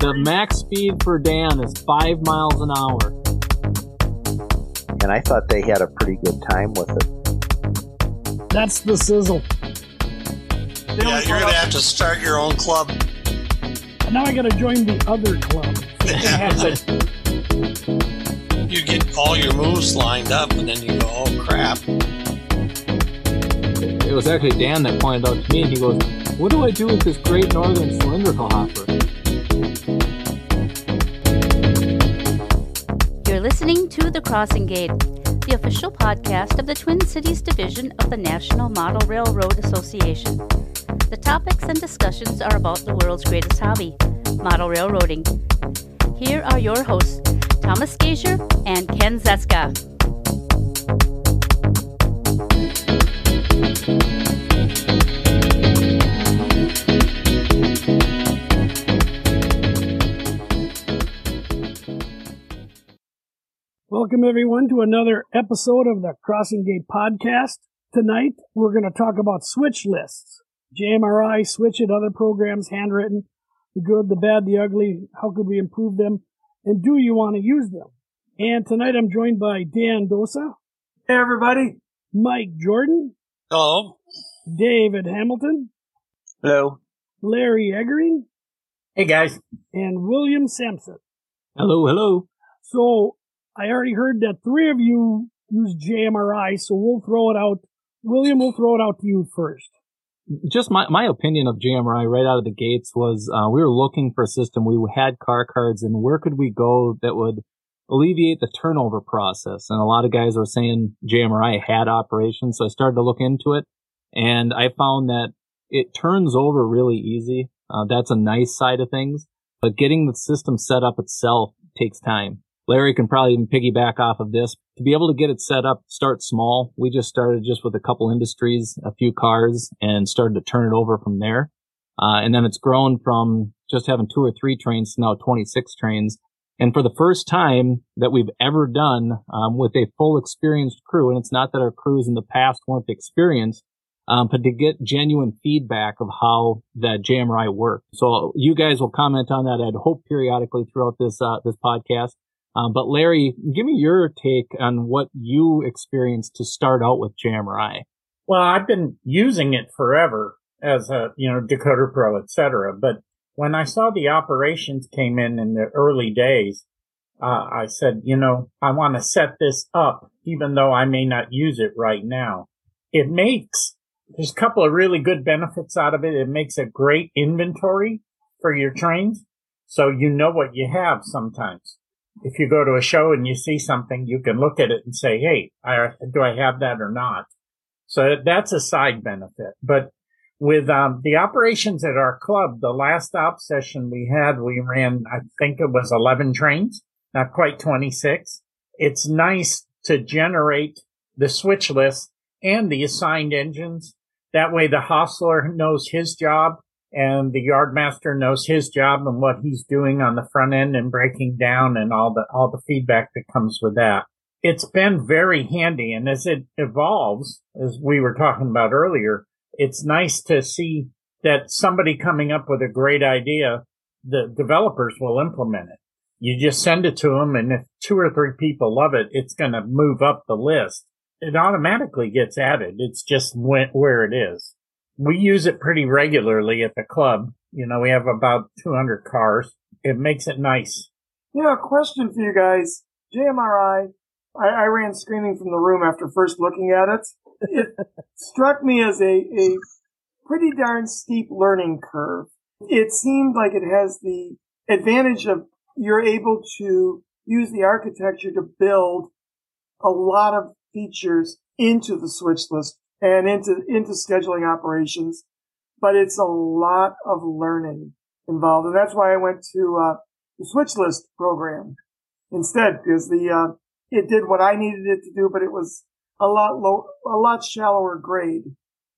The max speed for Dan is five miles an hour. And I thought they had a pretty good time with it. That's the sizzle. Yeah, you're gonna have to start your own club. Now I gotta join the other club. you get all your moves lined up, and then you go, "Oh crap!" It was actually Dan that pointed out to me, and he goes, "What do I do with this Great Northern cylindrical hopper?" You're listening to The Crossing Gate, the official podcast of the Twin Cities Division of the National Model Railroad Association. The topics and discussions are about the world's greatest hobby, model railroading. Here are your hosts, Thomas Gasior and Ken Zieska. Welcome everyone to another episode of the Crossing Gate podcast. Tonight we're going to talk about switch lists. JMRI, Switch It, other programs, handwritten, the good, the bad, the ugly. How could we improve them? And do you want to use them? And tonight I'm joined by Dan Dossa. Hey everybody. Mike Jordan. Hello. David Hamilton. Hello. Larry Eggering. Hey guys. And William Sampson. Hello, hello. So I already heard that three of you use JMRI, so we'll throw it out. William, we'll throw it out to you first just my, my opinion of JMRI right out of the gates was uh, we were looking for a system. We had car cards, and where could we go that would alleviate the turnover process? And a lot of guys were saying JMRI had operations, so I started to look into it, and I found that it turns over really easy. Uh, that's a nice side of things, but getting the system set up itself takes time. Larry can probably even piggyback off of this. To be able to get it set up, start small. We just started just with a couple industries, a few cars, and started to turn it over from there. Uh, and then it's grown from just having two or three trains to now 26 trains. And for the first time that we've ever done um, with a full experienced crew, and it's not that our crews in the past weren't experienced, um, but to get genuine feedback of how that JMRI worked. So you guys will comment on that. I'd hope periodically throughout this uh, this podcast. Um, but Larry, give me your take on what you experienced to start out with JMRI. Well, I've been using it forever as a, you know, Decoder Pro, etc. But when I saw the operations came in in the early days, uh, I said, you know, I want to set this up, even though I may not use it right now. It makes, there's a couple of really good benefits out of it. It makes a great inventory for your trains. So you know what you have sometimes if you go to a show and you see something, you can look at it and say, Hey, I, do I have that or not? So that's a side benefit. But with um, the operations at our club, the last op session we had, we ran, I think it was 11 trains, not quite 26. It's nice to generate the switch list and the assigned engines. That way the hostler knows his job and the yardmaster knows his job and what he's doing on the front end and breaking down and all the all the feedback that comes with that. It's been very handy and as it evolves, as we were talking about earlier, it's nice to see that somebody coming up with a great idea, the developers will implement it. You just send it to them and if two or three people love it, it's going to move up the list. It automatically gets added. It's just where it is we use it pretty regularly at the club. You know, we have about 200 cars. It makes it nice. Yeah, question for you guys. JMRI, I, I ran screaming from the room after first looking at it. It struck me as a, a pretty darn steep learning curve. It seemed like it has the advantage of you're able to use the architecture to build a lot of features into the switch list and into, into scheduling operations. But it's a lot of learning involved. And that's why I went to, uh, the switch list program instead because the, uh, it did what I needed it to do, but it was a lot low, a lot shallower grade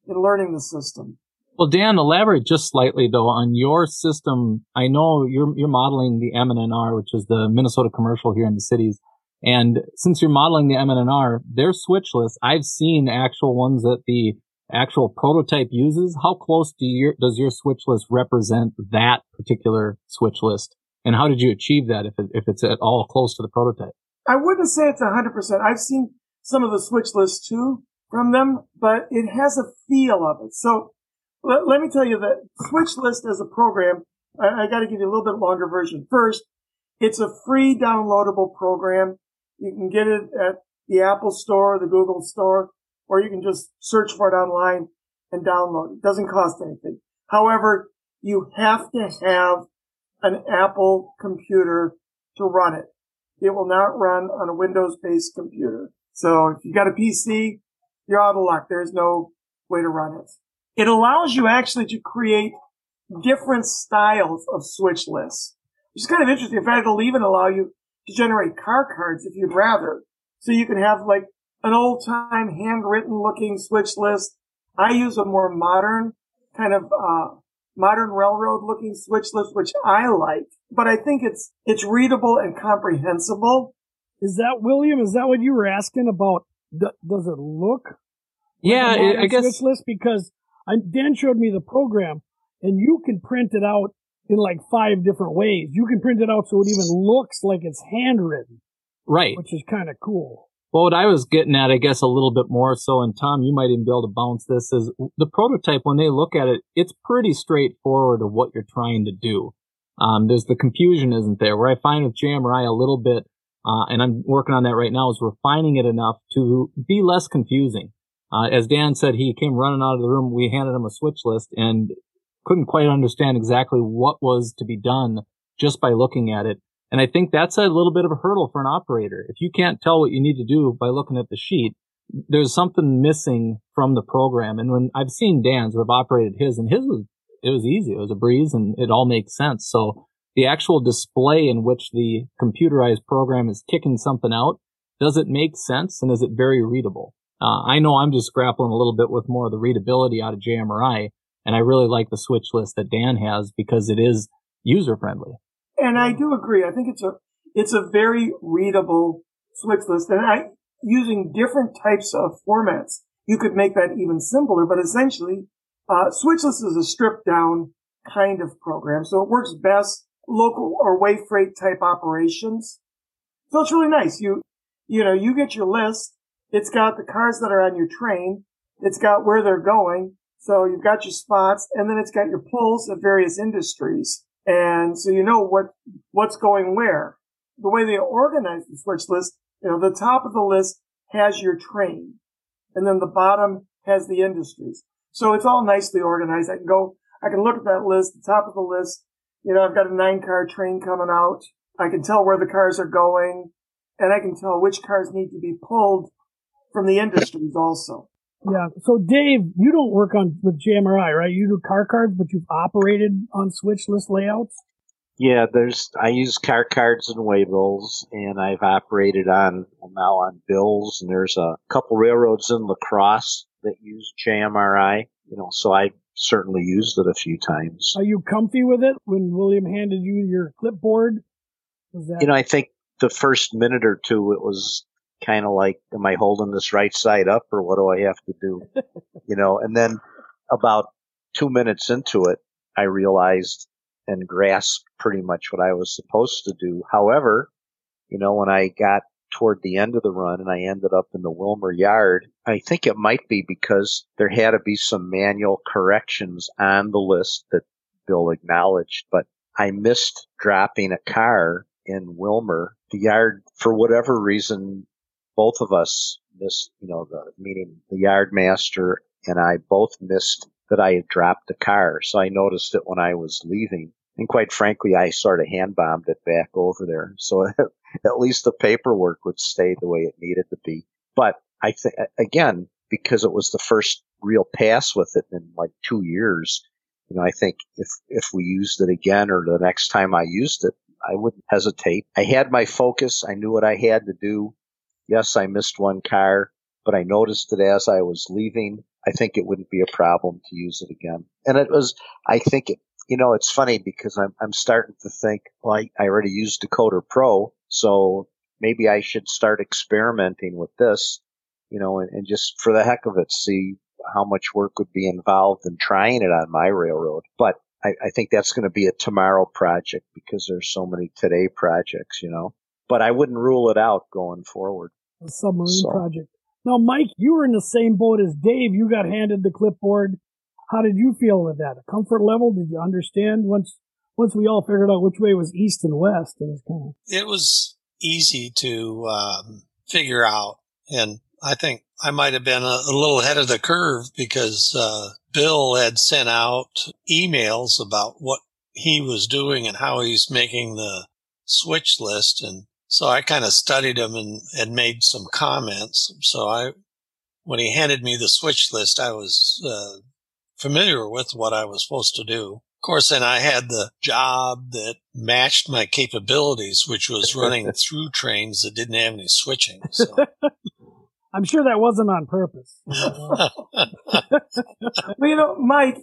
in learning the system. Well, Dan, elaborate just slightly though on your system. I know you're you're modeling the MNNR, which is the Minnesota commercial here in the cities. And since you're modeling the MNNR, their switch list, I've seen actual ones that the actual prototype uses. How close do your, does your switch list represent that particular switch list? And how did you achieve that if, it, if it's at all close to the prototype? I wouldn't say it's 100%. I've seen some of the switch lists too from them, but it has a feel of it. So let, let me tell you that switch list as a program, I, I got to give you a little bit longer version. First, it's a free downloadable program. You can get it at the Apple store, the Google store, or you can just search for it online and download it. Doesn't cost anything. However, you have to have an Apple computer to run it. It will not run on a Windows based computer. So if you got a PC, you're out of luck. There's no way to run it. It allows you actually to create different styles of switch lists, which is kind of interesting. In fact, it'll even allow you to generate car cards if you'd rather. So you can have like an old time handwritten looking switch list. I use a more modern kind of, uh, modern railroad looking switch list, which I like, but I think it's, it's readable and comprehensible. Is that William? Is that what you were asking about? D- does it look? Yeah, like a I- I modern guess switch list because I, Dan showed me the program, and you can print it out in like five different ways. You can print it out so it even looks like it's handwritten, right. which is kind of cool. Well, what I was getting at, I guess, a little bit more so, and Tom, you might even be able to bounce this, is the prototype, when they look at it, it's pretty straightforward of what you're trying to do. Um, there's the confusion isn't there. Where I find with JMRI a little bit, uh, and I'm working on that right now, is refining it enough to be less confusing. Uh, as Dan said, he came running out of the room. We handed him a switch list and couldn't quite understand exactly what was to be done just by looking at it. And I think that's a little bit of a hurdle for an operator. If you can't tell what you need to do by looking at the sheet, there's something missing from the program. And when I've seen Dan's have operated his and his was, it was easy. It was a breeze and it all makes sense. So the actual display in which the computerized program is kicking something out, does it make sense and is it very readable? Uh, I know I'm just grappling a little bit with more of the readability out of JMRI, and I really like the switch list that Dan has because it is user friendly. And I do agree. I think it's a, it's a very readable switch list. And I, using different types of formats, you could make that even simpler, but essentially, uh, switch list is a stripped down kind of program. So it works best local or way freight type operations. So it's really nice. You, you know, you get your list. It's got the cars that are on your train. It's got where they're going. So you've got your spots and then it's got your pulls of various industries. And so you know what, what's going where. The way they organize the switch list, you know, the top of the list has your train and then the bottom has the industries. So it's all nicely organized. I can go, I can look at that list, the top of the list. You know, I've got a nine car train coming out. I can tell where the cars are going and I can tell which cars need to be pulled from the industries also. Yeah. So Dave, you don't work on with JMRI, right? You do car cards, but you've operated on switch list layouts. Yeah, there's I use car cards and waybills, and I've operated on now on bills, and there's a couple railroads in La Crosse that use JMRI. You know, so I certainly used it a few times. Are you comfy with it? When William handed you your clipboard, was that You know, I think the first minute or two, it was kind of like, am I holding this right side up, or what do I have to do? you know, and then about two minutes into it, I realized and grasped pretty much what I was supposed to do. However, you know, when I got toward the end of the run and I ended up in the Willmar yard, I think it might be because there had to be some manual corrections on the list that Bill acknowledged, but I missed dropping a car in Willmar. The yard, for whatever reason, both of us missed, you know, the meaning the yard master and I both missed that I had dropped the car. So I noticed it when I was leaving. And quite frankly, I sort of hand bombed it back over there. So at least the paperwork would stay the way it needed to be. But I think, again, because it was the first real pass with it in like two years, you know, I think if, if we used it again or the next time I used it, I wouldn't hesitate. I had my focus. I knew what I had to do. Yes, I missed one car, but I noticed it as I was leaving. I think it wouldn't be a problem to use it again. And it was, I think it, you know, it's funny because I'm, I'm starting to think, well, I, I already used Decoder Pro, so maybe I should start experimenting with this, you know, and, and just for the heck of it, see how much work would be involved in trying it on my railroad. But I, I think that's going to be a tomorrow project because there's so many today projects, you know. But I wouldn't rule it out going forward. A submarine so. project. Now, Mike, you were in the same boat as Dave. You got handed the clipboard. How did you feel with that? A comfort level? Did you understand once once we all figured out which way was east and west? It was kind of it was easy to um, figure out, and I think I might have been a, a little ahead of the curve because uh, Bill had sent out emails about what he was doing and how he's making the switch list. And so I kind of studied him and, and made some comments. So I, when he handed me the switch list, I was uh, familiar with what I was supposed to do. Of course, then I had the job that matched my capabilities, which was running through trains that didn't have any switching. So. I'm sure that wasn't on purpose. well, you know, Mike,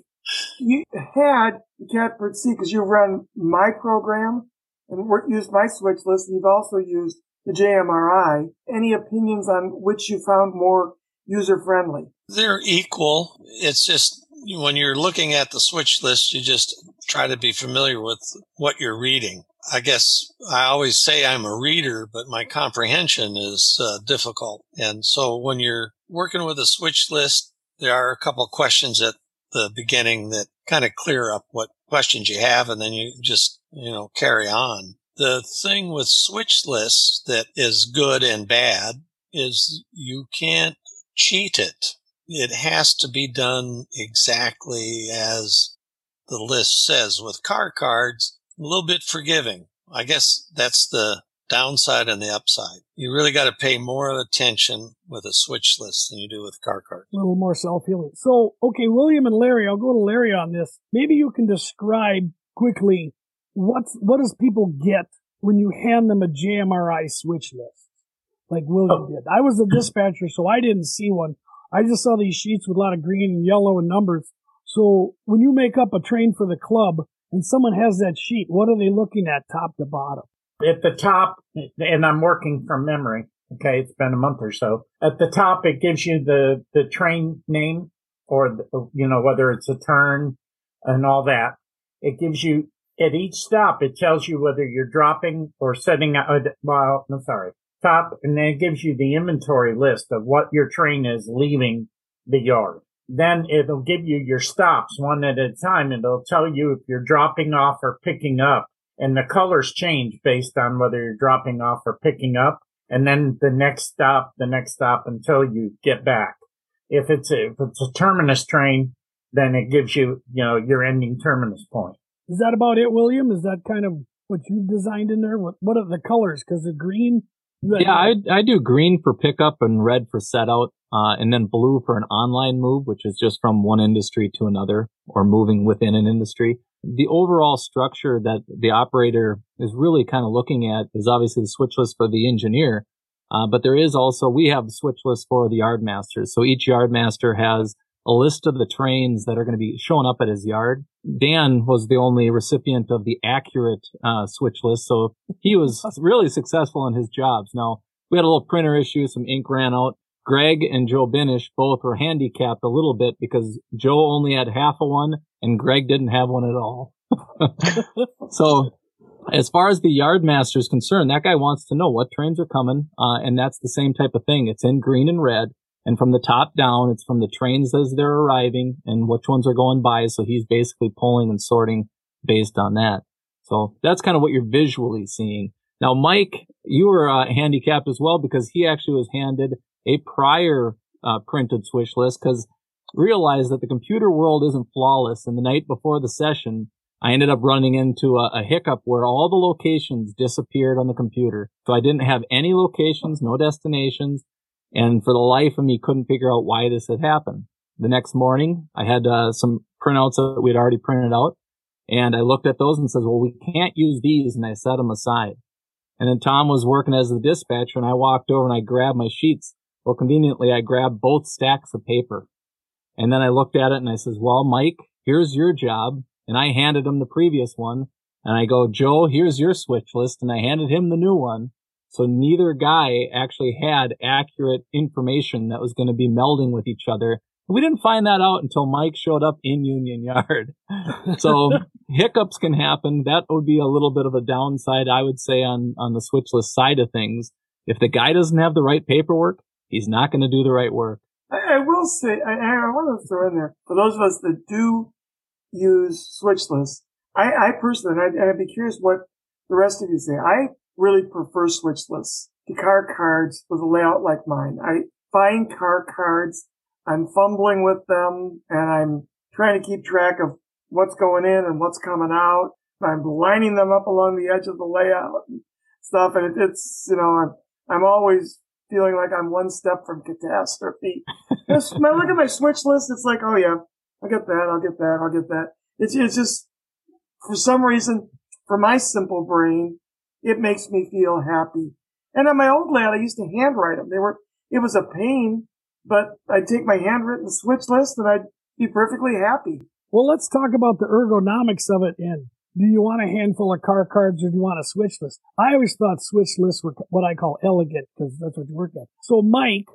you had Catbird C because you run my program and used my switch list, and you've also used the JMRI. Any opinions on which you found more user friendly? They're equal. It's just when you're looking at the switch list, you just try to be familiar with what you're reading. I guess I always say I'm a reader, but my comprehension is uh, difficult. And so when you're working with a switch list, there are a couple questions at the beginning that kind of clear up what questions you have, and then you just, you know, carry on. The thing with switch lists that is good and bad is you can't cheat it. It has to be done exactly as the list says. With car cards, a little bit forgiving. I guess that's the downside and the upside. You really got to pay more attention with a switch list than you do with car cards. A little more self-healing. So, okay, William and Larry, I'll go to Larry on this. Maybe you can describe quickly what's, what does people get when you hand them a JMRI switch list? Like William oh. did. I was a dispatcher, so I didn't see one. I just saw these sheets with a lot of green and yellow and numbers. So when you make up a train for the club, and someone has that sheet, what are they looking at top to bottom? At the top, and I'm working from memory. Okay. It's been a month or so. At the top, it gives you the, the train name or, the, you know, whether it's a turn and all that. It gives you at each stop, it tells you whether you're dropping or setting out, well, I'm sorry, top, and then it gives you the inventory list of what your train is leaving the yard then it'll give you your stops one at a time. and It'll tell you if you're dropping off or picking up and the colors change based on whether you're dropping off or picking up. And then the next stop, the next stop until you get back. If it's a, if it's a terminus train, then it gives you, you know, your ending terminus point. Is that about it, William? Is that kind of what you've designed in there? What, what are the colors? Cause the green. Yeah, I, I do green for pickup and red for set out uh, and then blue for an online move, which is just from one industry to another or moving within an industry. The overall structure that the operator is really kind of looking at is obviously the switch list for the engineer. Uh, but there is also, we have switch list for the yard masters. So each yard master has a list of the trains that are going to be showing up at his yard. Dan was the only recipient of the accurate uh, switch list, so he was really successful in his jobs. Now we had a little printer issue, some ink ran out, Greg and Joe Binish both were handicapped a little bit because Joe only had half a one and Greg didn't have one at all. so as far as the yard master is concerned, that guy wants to know what trains are coming. Uh, and that's the same type of thing. It's in green and red. And from the top down, it's from the trains as they're arriving and which ones are going by. So he's basically pulling and sorting based on that. So that's kind of what you're visually seeing. Now, Mike, you were uh, handicapped as well because he actually was handed a prior uh, printed switch list because realize that the computer world isn't flawless. And the night before the session, I ended up running into a, a, hiccup where all the locations disappeared on the computer. So I didn't have any locations, no destinations. And for the life of me, couldn't figure out why this had happened. The next morning, I had uh, some printouts that we'd already printed out. And I looked at those and says, well, we can't use these. And I set them aside. And then Tom was working as the dispatcher and I walked over and I grabbed my sheets well, conveniently, I grabbed both stacks of paper and then I looked at it and I says, well, Mike, here's your job. And I handed him the previous one and I go, Joe, here's your switch list. And I handed him the new one. So neither guy actually had accurate information that was going to be melding with each other We didn't find that out until Mike showed up in Union Yard. so hiccups can happen. That would be a little bit of a downside, I would say, on, on the switch list side of things. If the guy doesn't have the right paperwork, he's not going to do the right work. I, I will say, I, I, want to throw in there for those of us that do use switch list. I, I personally, and I'd, and I'd be curious what the rest of you say. I really prefer switch lists to car cards with a layout like mine. I find car cards I'm fumbling with them and I'm trying to keep track of what's going in and what's coming out. I'm lining them up along the edge of the layout and stuff. And it, it's, you know, I'm, I'm always feeling like I'm one step from catastrophe. When I look at my switch list, it's like, oh yeah, I'll get that, I'll get that, I'll get that. It's, it's just, for some reason, for my simple brain, it makes me feel happy. And on my old layout, I used to handwrite them. They were, it was a pain but I'd take my handwritten switch list and I'd be perfectly happy. Well, let's talk about the ergonomics of it and do you want a handful of car cards or do you want a switch list? I always thought switch lists were what I call elegant because that's what you work at. So Mike,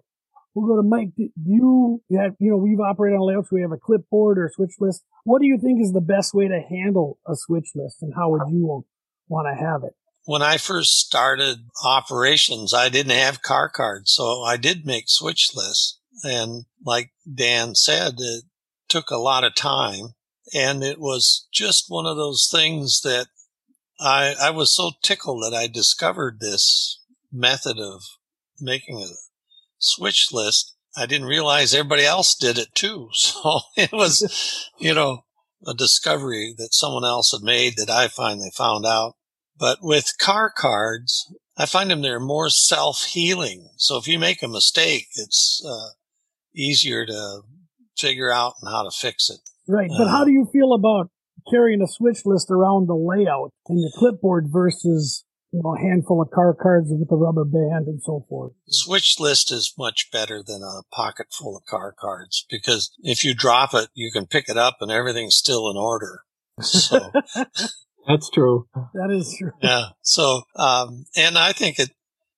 we'll go to Mike. You have, you know, we've operated on layouts. We have a clipboard or a switch list. What do you think is the best way to handle a switch list and how would you want to have it? When I first started operations, I didn't have car cards, so I did make switch lists. And like Dan said, it took a lot of time. And it was just one of those things that I, I was so tickled that I discovered this method of making a switch list. I didn't realize everybody else did it too. So it was, you know, a discovery that someone else had made that I finally found out. But with car cards, I find them they're more self healing. So if you make a mistake, it's uh, easier to figure out and how to fix it. Right. But uh, how do you feel about carrying a switch list around the layout in your clipboard versus you know, a handful of car cards with a rubber band and so forth. Switch list is much better than a pocket full of car cards because if you drop it, you can pick it up and everything's still in order. So That's true. That is true. Yeah. So, um, and I think it,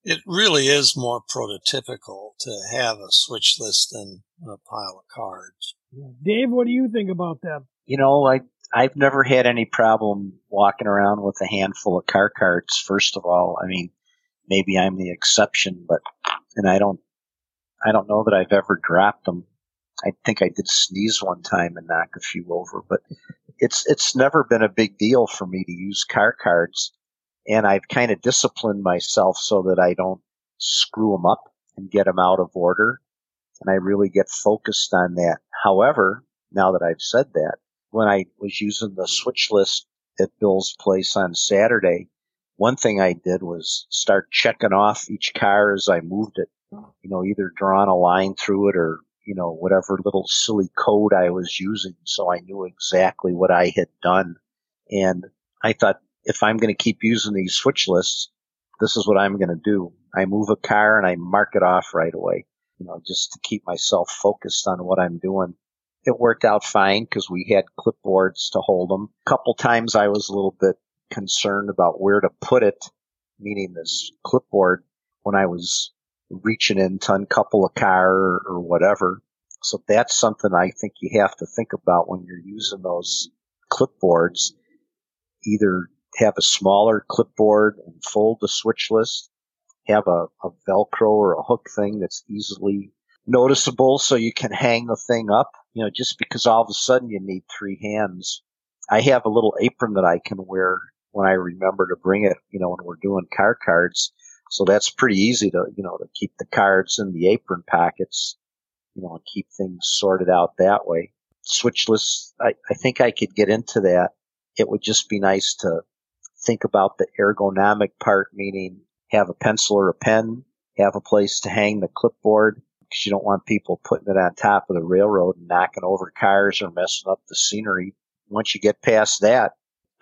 it really is more prototypical to have a switch list than a pile of cards. Dave, what do you think about that? You know, I, I've never had any problem walking around with a handful of car cards, first of all. I mean, maybe I'm the exception, but, and I don't, I don't know that I've ever dropped them. I think I did sneeze one time and knock a few over, but it's it's never been a big deal for me to use car cards, and I've kind of disciplined myself so that I don't screw them up and get them out of order, and I really get focused on that. However, now that I've said that, when I was using the switch list at Bill's place on Saturday, one thing I did was start checking off each car as I moved it. You know, either drawing a line through it or you know, whatever little silly code I was using. So I knew exactly what I had done. And I thought, if I'm going to keep using these switch lists, this is what I'm going to do. I move a car and I mark it off right away, you know, just to keep myself focused on what I'm doing. It worked out fine because we had clipboards to hold them. A couple times I was a little bit concerned about where to put it, meaning this clipboard when I was reaching in to uncouple a car or, or whatever. So that's something I think you have to think about when you're using those clipboards. Either have a smaller clipboard and fold the switch list, have a, a Velcro or a hook thing that's easily noticeable so you can hang the thing up. You know, just because all of a sudden you need three hands. I have a little apron that I can wear when I remember to bring it, you know, when we're doing car cards so that's pretty easy to, you know, to keep the cards in the apron pockets, you know, and keep things sorted out that way. Switch lists, I, I think I could get into that. It would just be nice to think about the ergonomic part, meaning have a pencil or a pen, have a place to hang the clipboard because you don't want people putting it on top of the railroad and knocking over cars or messing up the scenery. Once you get past that,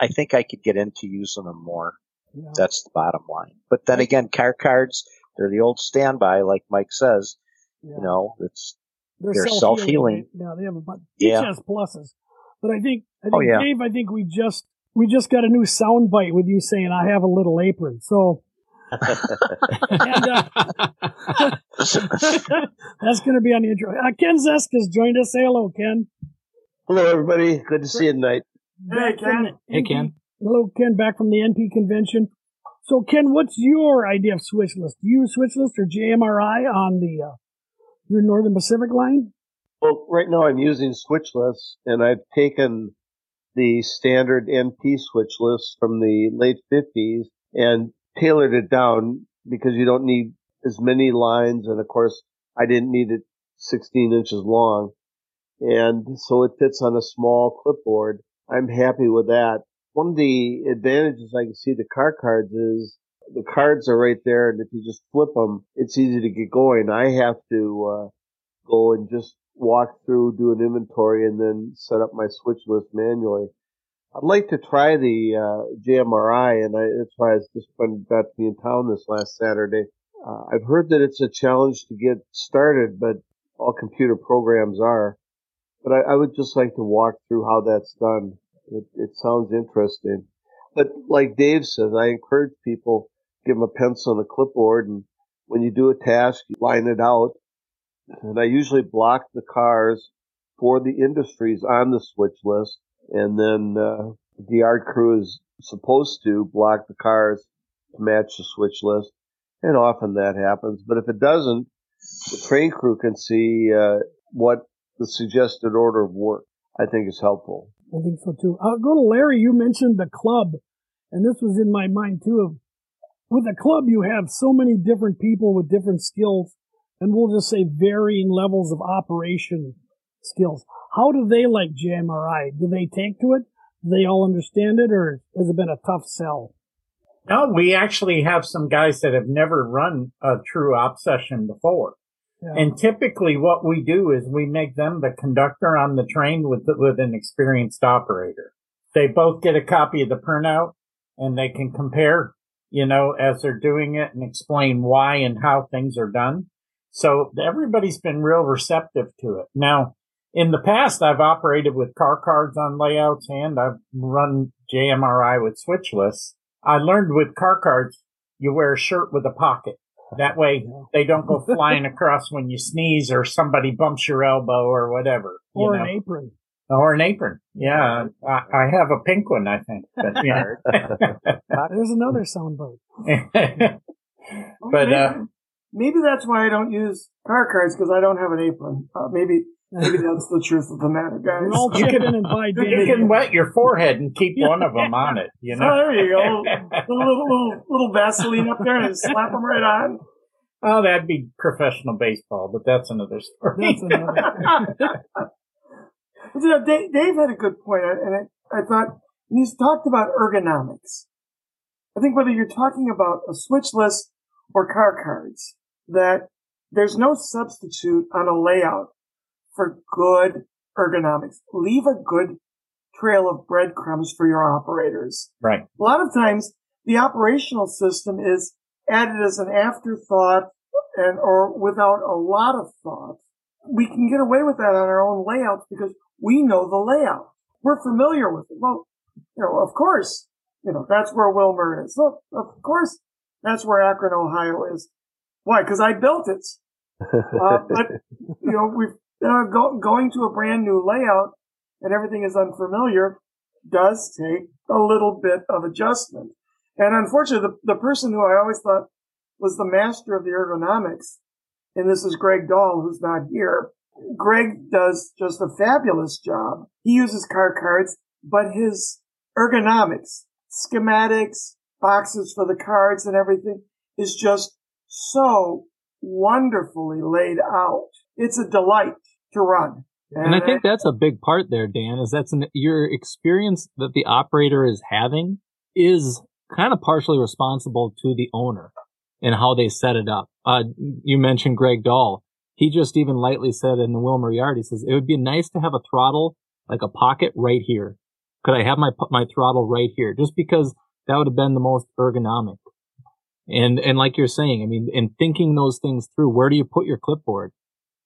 I think I could get into using them more. Yeah. That's the bottom line. But then again, car cards, they're the old standby, like Mike says. Yeah. You know, it's they're, they're self healing. Yeah, they have a bunch. Each has pluses. But I think, I think oh, yeah. Dave, I think we just we just got a new sound bite with you saying I have a little apron. So and, uh, that's going to be on the intro. Uh, Ken Zieska has joined us. Say hello, Ken. Hello, everybody. Good to see you tonight. Hey, Ken. hey, Ken. Hello, Ken, back from the NP convention. So, Ken, what's your idea of switch list? Do you use switch list or JMRI on the uh, your Northern Pacific line? Well, right now I'm using switch lists, and I've taken the standard NP switch list from the late 50s and tailored it down because you don't need as many lines. And of course, I didn't need it 16 inches long. And so it fits on a small clipboard. I'm happy with that. One of the advantages I can see the car cards is the cards are right there. And if you just flip them, it's easy to get going. I have to, uh, go and just walk through, do an inventory, and then set up my switch list manually. I'd like to try the uh, JMRI, and I, that's why I was just when got to be in town this last Saturday. Uh, I've heard that it's a challenge to get started, but all computer programs are. But I, I would just like to walk through how that's done. It, it sounds interesting. But like Dave says, I encourage people give them a pencil and a clipboard, and when you do a task, you line it out and I usually block the cars for the industries on the switch list, and then uh, the yard crew is supposed to block the cars to match the switch list, and often that happens. But if it doesn't, the train crew can see uh, what the suggested order of work. I think is helpful. I think so too. I'll go to Larry. You mentioned the club, and this was in my mind too. Of with a club, you have so many different people with different skills and we'll just say varying levels of operation skills. How do they like JMRI? Do they take to it? Do they all understand it or has it been a tough sell? No, we actually have some guys that have never run a true op session before. And typically what we do is we make them the conductor on the train with, with an experienced operator. They both get a copy of the printout and they can compare, you know, as they're doing it and explain why and how things are done. So everybody's been real receptive to it. Now, in the past, I've operated with car cards on layouts and I've run JMRI with switch lists. I learned with car cards, you wear a shirt with a pocket. That way they don't go flying across when you sneeze or somebody bumps your elbow or whatever. Or know? an apron. Or an apron. Yeah. I, I have a pink one, I think. But, yeah. There's another soundbite. but, uh, maybe that's why I don't use car cards because I don't have an apron. Uh, maybe maybe that's the truth of the matter, guys. All you can, and buy you can wet your forehead and keep one of them on it. You know. Oh, there you go. a little, little, little Vaseline up there and slap them right on. Oh, that'd be professional baseball, but that's another story. That's another. you know, Dave, Dave, had a good point, and I, I thought he's talked about ergonomics. I think whether you're talking about a switch list or car cards, that there's no substitute on a layout for good ergonomics. Leave a good trail of breadcrumbs for your operators. Right. A lot of times the operational system is added as an afterthought and or without a lot of thought. We can get away with that on our own layouts because we know the layout. We're familiar with it. Well, you know, of course, you know, that's where Willmar is. Look, of course, that's where Akron, Ohio is. Why? Because I built it. Uh, but you know, we uh, go, going to a brand new layout and everything is unfamiliar does take a little bit of adjustment. And unfortunately, the, the person who I always thought was the master of the ergonomics, and this is Greg Dahl, who's not here. Greg does just a fabulous job. He uses car cards, but his ergonomics, schematics, boxes for the cards and everything is just so wonderfully laid out. It's a delight to run. And, and I think that's a big part there, Dan, is that's an, your experience that the operator is having is kind of partially responsible to the owner and how they set it up. Uh, you mentioned Greg Dahl. He just even lightly said in the Willmar Yard, he says, it would be nice to have a throttle, like a pocket right here. Could I have my, my throttle right here? Just because that would have been the most ergonomic. And, and like you're saying, I mean, in thinking those things through, where do you put your clipboard?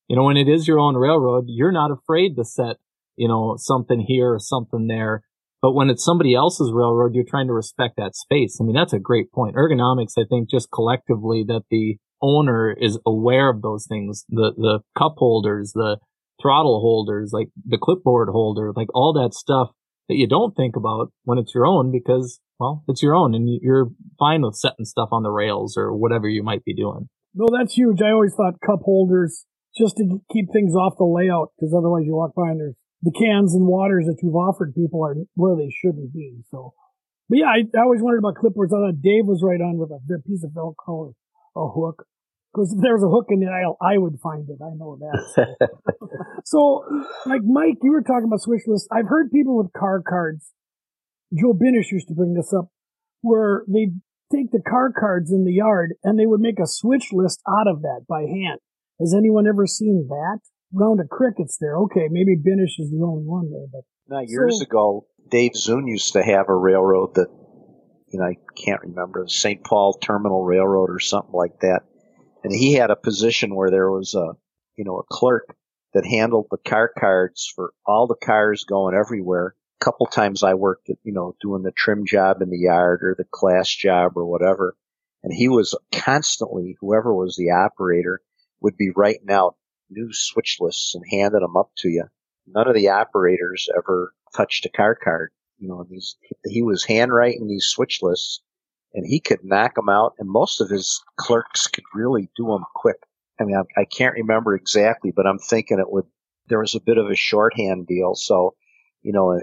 You know, when it is your own railroad, you're not afraid to set, you know, something here or something there. But when it's somebody else's railroad, you're trying to respect that space. I mean, that's a great point. Ergonomics, I think, just collectively that the owner is aware of those things. The, the cup holders, the throttle holders, like the clipboard holder, like all that stuff that you don't think about when it's your own because, well, it's your own and you're fine with setting stuff on the rails or whatever you might be doing. No, that's huge. I always thought cup holders just to keep things off the layout because otherwise you walk by and there's the cans and waters that you've offered people are where they shouldn't be. So, but yeah, I, I always wondered about clipboards. I thought Dave was right on with a piece of Velcro or a hook. Because if there was a hook in the aisle, I would find it. I know that. So. so, like Mike, you were talking about switch lists. I've heard people with car cards. Joe Binish used to bring this up, where they take the car cards in the yard and they would make a switch list out of that by hand. Has anyone ever seen that? Round of crickets there. Okay, maybe Binish is the only one there, but. Now, years so, ago, Dave Zune used to have a railroad that, you know, I can't remember, the St. Paul Terminal Railroad or something like that and he had a position where there was a you know a clerk that handled the car cards for all the cars going everywhere. A couple times I worked at you know doing the trim job in the yard or the class job or whatever, and he was constantly whoever was the operator would be writing out new switch lists and handing them up to you. None of the operators ever touched a car card. You know, these, he was handwriting these switch lists and he could knock them out, and most of his clerks could really do them quick. I mean, I, I can't remember exactly, but I'm thinking it would. There was a bit of a shorthand deal, so you know,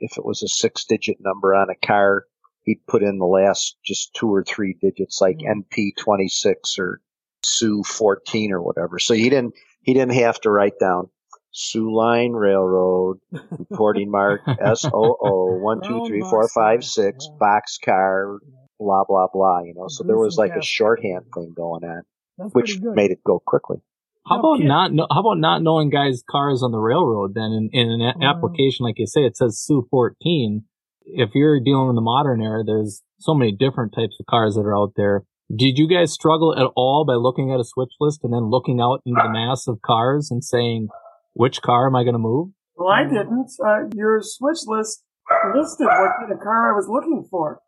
if it was a six-digit number on a car, he'd put in the last just two or three digits, like mm-hmm. NP26 or SU14 or whatever. So he didn't he didn't have to write down Soo Line Railroad, reporting mark S O O one two three four five six boxcar blah blah blah. You know, so there was like a shorthand thing going on, That's which made it go quickly. How about not? How about not knowing guys' cars on the railroad? Then in, in an application like you say, it says Soo 14. If you're dealing in the modern era, there's so many different types of cars that are out there. Did you guys struggle at all by looking at a switch list and then looking out into the mass of cars and saying, which car am I going to move? Well, I didn't. Uh, your switch list listed what kind of car I was looking for.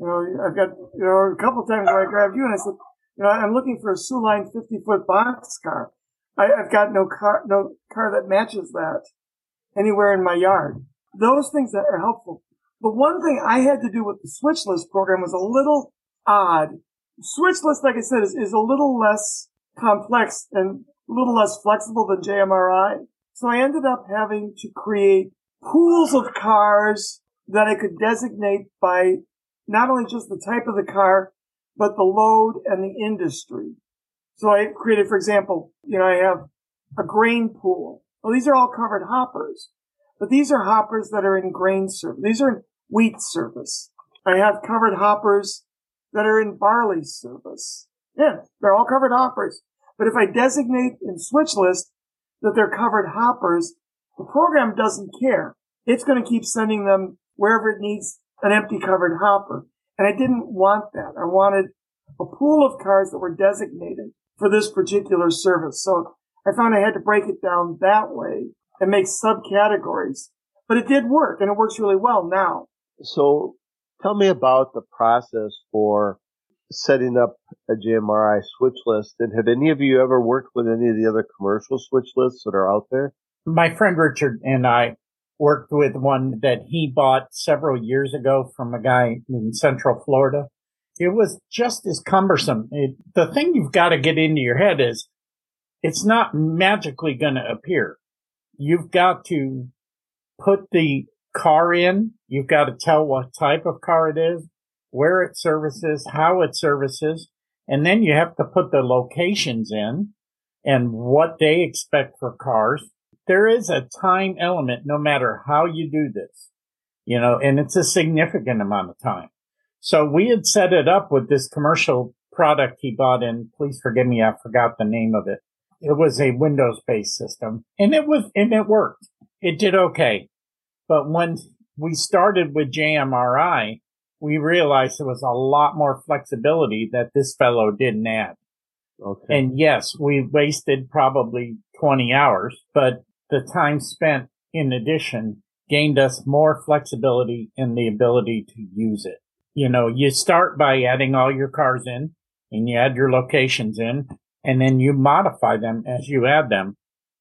You know, I've got, you know, a couple times where I grabbed you and I said, you know, I'm looking for a Soo Line 50 foot box car. I, have got no car, no car that matches that anywhere in my yard. Those things that are helpful. The one thing I had to do with the switch list program was a little odd. Switch list, like I said, is, is a little less complex and a little less flexible than JMRI. So I ended up having to create pools of cars that I could designate by not only just the type of the car, but the load and the industry. So I created, for example, you know, I have a grain pool. Well, these are all covered hoppers, but these are hoppers that are in grain service. These are in wheat service. I have covered hoppers that are in barley service. Yeah, they're all covered hoppers. But if I designate in switch list that they're covered hoppers, the program doesn't care. It's going to keep sending them wherever it needs an empty covered hopper. And I didn't want that. I wanted a pool of cars that were designated for this particular service. So I found I had to break it down that way and make subcategories. But it did work and it works really well now. So tell me about the process for setting up a JMRI switch list. And have any of you ever worked with any of the other commercial switch lists that are out there? My friend Richard and I worked with one that he bought several years ago from a guy in Central Florida. It was just as cumbersome. It, the thing you've got to get into your head is it's not magically going to appear. You've got to put the car in. You've got to tell what type of car it is, where it services, how it services, and then you have to put the locations in and what they expect for cars there is a time element no matter how you do this, you know, and it's a significant amount of time. So we had set it up with this commercial product he bought in. Please forgive me. I forgot the name of it. It was a Windows based system and it was, and it worked. It did okay. But when we started with JMRI, we realized there was a lot more flexibility that this fellow didn't add. Okay. And yes, we wasted probably 20 hours, but the time spent in addition gained us more flexibility and the ability to use it. You know, you start by adding all your cars in and you add your locations in and then you modify them as you add them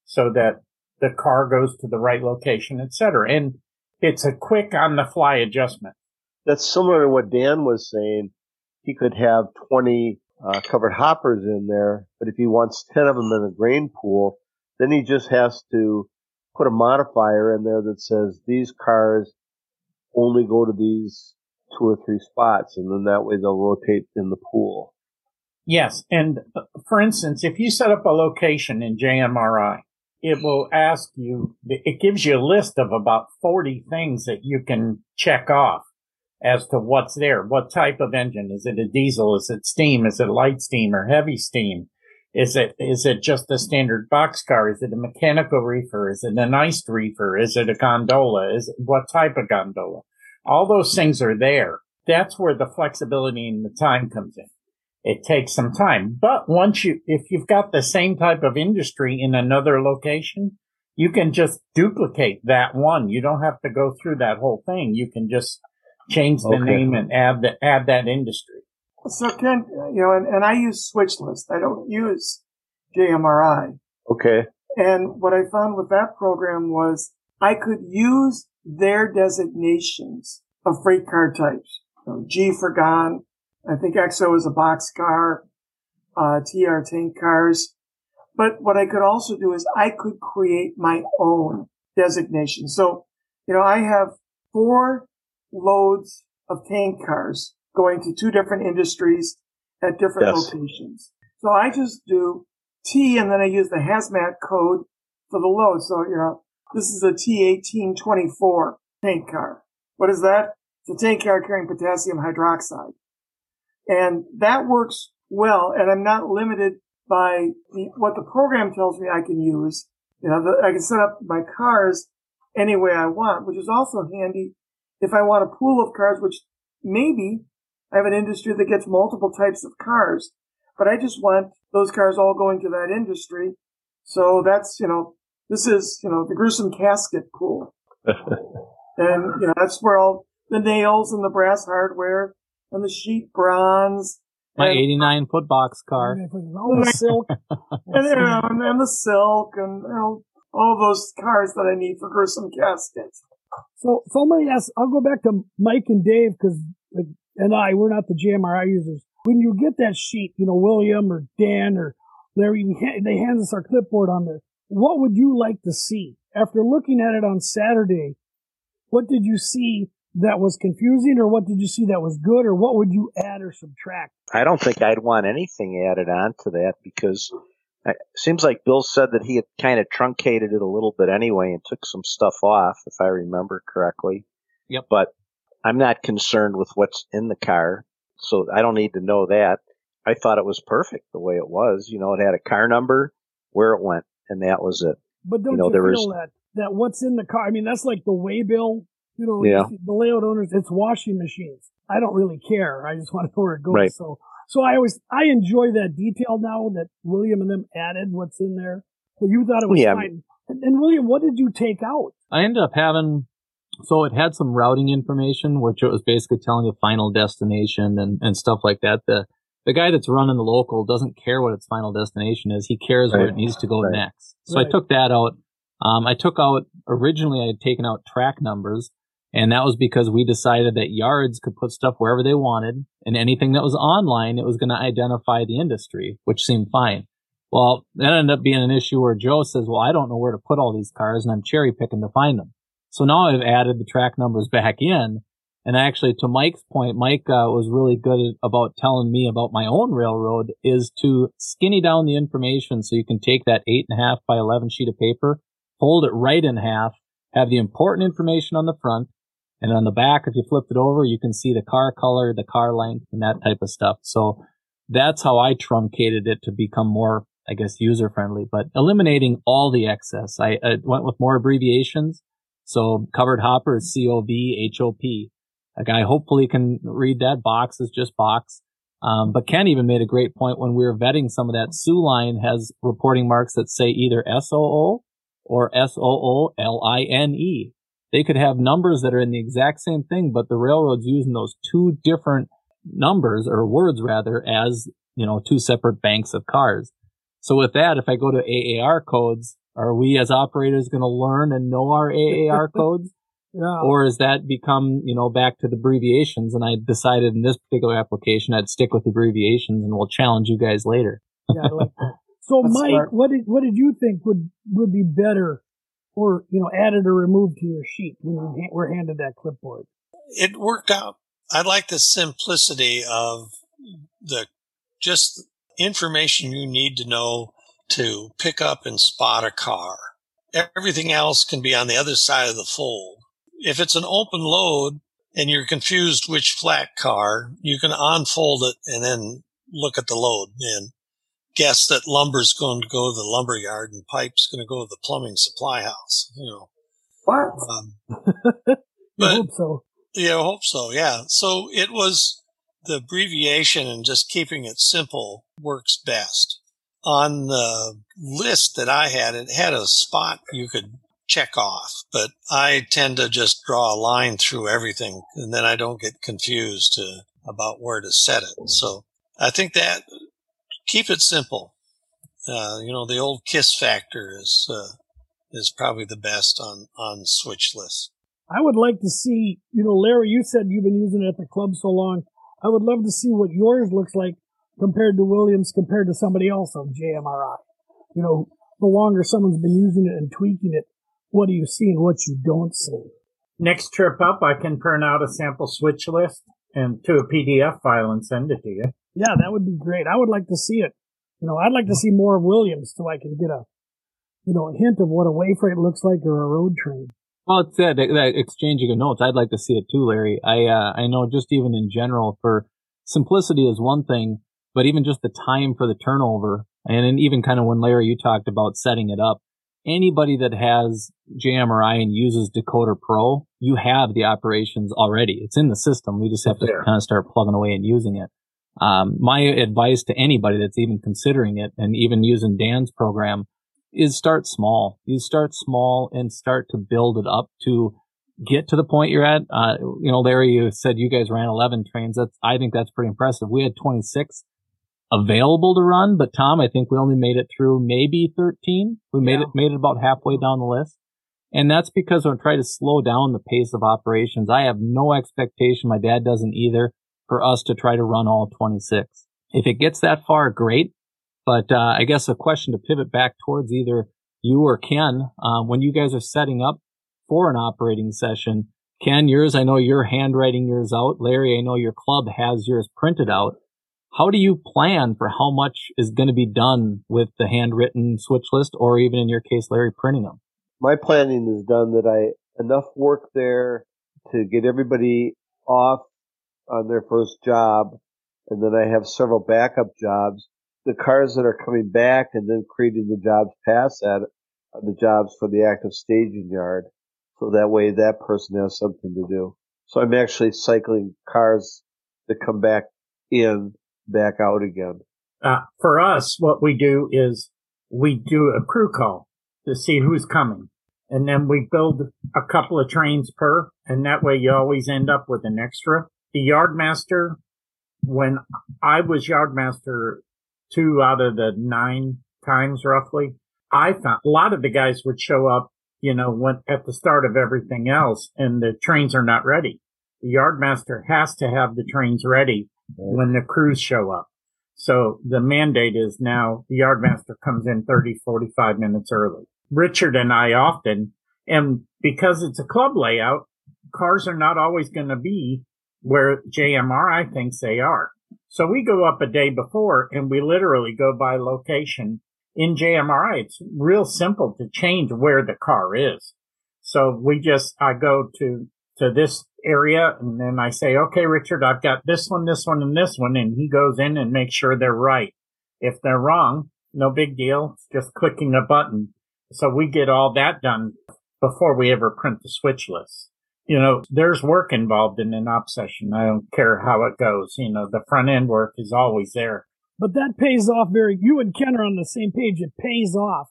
so that the car goes to the right location, etc. And it's a quick on the fly adjustment. That's similar to what Dan was saying. He could have 20 uh, covered hoppers in there, but if he wants 10 of them in a grain pool, then he just has to put a modifier in there that says these cars only go to these two or three spots, and then that way they'll rotate in the pool. Yes, and uh, for instance, if you set up a location in JMRI, it will ask you, it gives you a list of about 40 things that you can check off as to what's there. What type of engine? Is it a diesel? Is it steam? Is it light steam or heavy steam? Is it, is it just a standard boxcar? Is it a mechanical reefer? Is it an iced reefer? Is it a gondola? Is it, what type of gondola? All those things are there. That's where the flexibility and the time comes in. It takes some time, but once you, if you've got the same type of industry in another location, you can just duplicate that one. You don't have to go through that whole thing. You can just change the okay. name and add the, add that industry. So Ken, you know, and, and I use SwitchList. I don't use JMRI. Okay. And what I found with that program was I could use their designations of freight car types. You know, G for gone. I think XO is a box car, uh, TR tank cars. But what I could also do is I could create my own designation. So, you know, I have four loads of tank cars going to two different industries at different yes. locations. So I just do T and then I use the hazmat code for the load. So, you know, this is a T1824 tank car. What is that? It's a tank car carrying potassium hydroxide. And that works well. And I'm not limited by the, what the program tells me I can use. You know, the, I can set up my cars any way I want, which is also handy if I want a pool of cars, which maybe I have an industry that gets multiple types of cars, but I just want those cars all going to that industry. So that's, you know, this is, you know, the gruesome casket pool. and, you know, that's where all the nails and the brass hardware and the sheet bronze. My 89 foot box car. All oh, the silk. and, you know, and, and the silk and, you know, all those cars that I need for gruesome caskets. So, so let me I'll go back to Mike and Dave because like and I, we're not the JMRI users. When you get that sheet, you know, William or Dan or Larry, they hand us our clipboard on there. What would you like to see? After looking at it on Saturday, what did you see that was confusing or what did you see that was good or what would you add or subtract? I don't think I'd want anything added on to that because it seems like Bill said that he had kind of truncated it a little bit anyway and took some stuff off, if I remember correctly. Yep. But I'm not concerned with what's in the car, so I don't need to know that. I thought it was perfect the way it was. You know, it had a car number, where it went, and that was it. But don't you, know, you feel was, that that what's in the car? I mean, that's like the way bill. You know, yeah. the layout owners, it's washing machines. I don't really care. I just want to know where it goes. Right. So, so I always I enjoy that detail now that William and them added what's in there. But you thought it was yeah. fine. And, and William, what did you take out? I ended up having so it had some routing information, which it was basically telling you final destination and, and stuff like that. The the guy that's running the local doesn't care what its final destination is. He cares right. where it needs to go right. next. So right. I took that out. Um, I took out originally I had taken out track numbers, and that was because we decided that yards could put stuff wherever they wanted, and anything that was online, it was going to identify the industry, which seemed fine. Well, that ended up being an issue where Joe says, "Well, I don't know where to put all these cars, and I'm cherry picking to find them." So now I've added the track numbers back in. And actually, to Mike's point, Mike uh, was really good about telling me about my own railroad is to skinny down the information so you can take that eight and a half by 11 sheet of paper, fold it right in half, have the important information on the front, and on the back, if you flipped it over, you can see the car color, the car length, and that type of stuff. So that's how I truncated it to become more, I guess, user friendly, but eliminating all the excess. I, I went with more abbreviations so covered hopper is C-O-V-H-O-P. A guy hopefully can read that. Box is just box. Um, but Ken even made a great point when we were vetting some of that. Soo line has reporting marks that say either S-O-O or S-O-O-L-I-N-E. They could have numbers that are in the exact same thing, but the railroad's using those two different numbers or words rather as, you know, two separate banks of cars. So with that, if I go to AAR codes, are we as operators going to learn and know our AAR codes? Yeah. Or is that become, you know, back to the abbreviations? And I decided in this particular application, I'd stick with the abbreviations and we'll challenge you guys later. yeah, I like that. So, Mike, what did what did you think would would be better, or you know, added or removed to your sheet when you were handed that clipboard? It worked out. I like the simplicity of the just information you need to know to pick up and spot a car. Everything else can be on the other side of the fold. If it's an open load and you're confused which flat car, you can unfold it and then look at the load and guess that lumber's going to go to the lumber yard and pipe's going to go to the plumbing supply house, you know. What? Um, I But- hope so. yeah, I hope so. Yeah. So it was the abbreviation and just keeping it simple works best. On the list that I had, it had a spot you could check off, but I tend to just draw a line through everything and then I don't get confused uh, about where to set it. So I think that keep it simple. Uh, you know, the old kiss factor is, uh, is probably the best on, on switch lists. I would like to see, you know, Larry, you said you've been using it at the club so long. I would love to see what yours looks like compared to Williams, compared to somebody else on JMRI. You know, the longer someone's been using it and tweaking it, what do you see and what you don't see? Next trip up, I can print out a sample switch list and to a PDF file and send it to you. Yeah, that would be great. I would like to see it. You know, I'd like to see more of Williams so I can get a, you know, a hint of what a way freight looks like or a road train. Well, it's that, that exchanging of notes. I'd like to see it too, Larry. I, uh, I know just even in general for simplicity is one thing, but even just the time for the turnover and then even kind of when Larry, you talked about setting it up, anybody that has JMRI and uses Decoder Pro, you have the operations already. It's in the system. We just have to There. kind of start plugging away and using it. Um, my advice to anybody that's even considering it and even using Dan's program is start small. You start small and start to build it up to get to the point you're at. Uh, you know, Larry, you said you guys ran 11 trains. That's, I think that's pretty impressive. We had 26 available to run, but Tom, I think we only made it through maybe 13. We made Yeah. it, made it about halfway down the list. And that's because I'm trying to slow down the pace of operations. I have no expectation. My dad doesn't either for us to try to run all 26. If it gets that far, great. But, uh, I guess a question to pivot back towards either you or Ken, um, when you guys are setting up for an operating session, Ken, yours, I know you're handwriting yours out. Larry, I know your club has yours printed out. How do you plan for how much is going to be done with the handwritten switch list or even in your case, Larry, printing them? my planning is done that I enough work there to get everybody off on their first job, and then I have several backup jobs. The cars that are coming back and then creating the jobs past that are the jobs for the active staging yard. So that way that person has something to do. So I'm actually cycling cars that come back in, back out again. Uh, for us, what we do is we do a crew call to see who's coming. And then we build a couple of trains per, and that way you always end up with an extra. The yardmaster, when I was yardmaster two out of the nine times roughly, I found a lot of the guys would show up, you know, when at the start of everything else and the trains are not ready. The yardmaster has to have the trains ready when the crews show up. So the mandate is now the yardmaster comes in 30, 45 minutes early. Richard and I often, and because it's a club layout, cars are not always going to be where JMRI thinks they are. So we go up a day before and we literally go by location in JMRI. It's real simple to change where the car is. So we just, I go to, to this area and then I say, okay, Richard, I've got this one, this one, and this one. And he goes in and makes sure they're right. If they're wrong, no big deal. It's just clicking a button. So we get all that done before we ever print the switch list. You know, there's work involved in an op session. I don't care how it goes. You know, the front end work is always there. But that pays off very, you and Ken are on the same page. It pays off.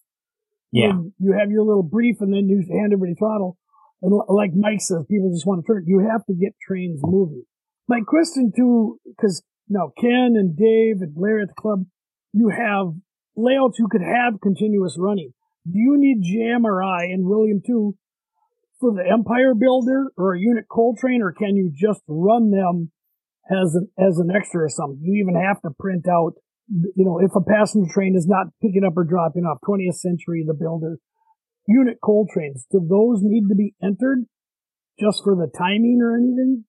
Yeah. When you have your little brief and then you hand everybody throttle. And like Mike says, people just want to turn. You have to get trains moving. My question too, because now Ken and Dave and Larry at the club, you have layouts you could have continuous running. Do you need JMRI and William too for the Empire Builder or a unit coal train, or can you just run them as an as an extra or something? You even have to print out, you know, if a passenger train is not picking up or dropping off, 20th Century, the Builder, unit coal trains, do those need to be entered just for the timing or anything?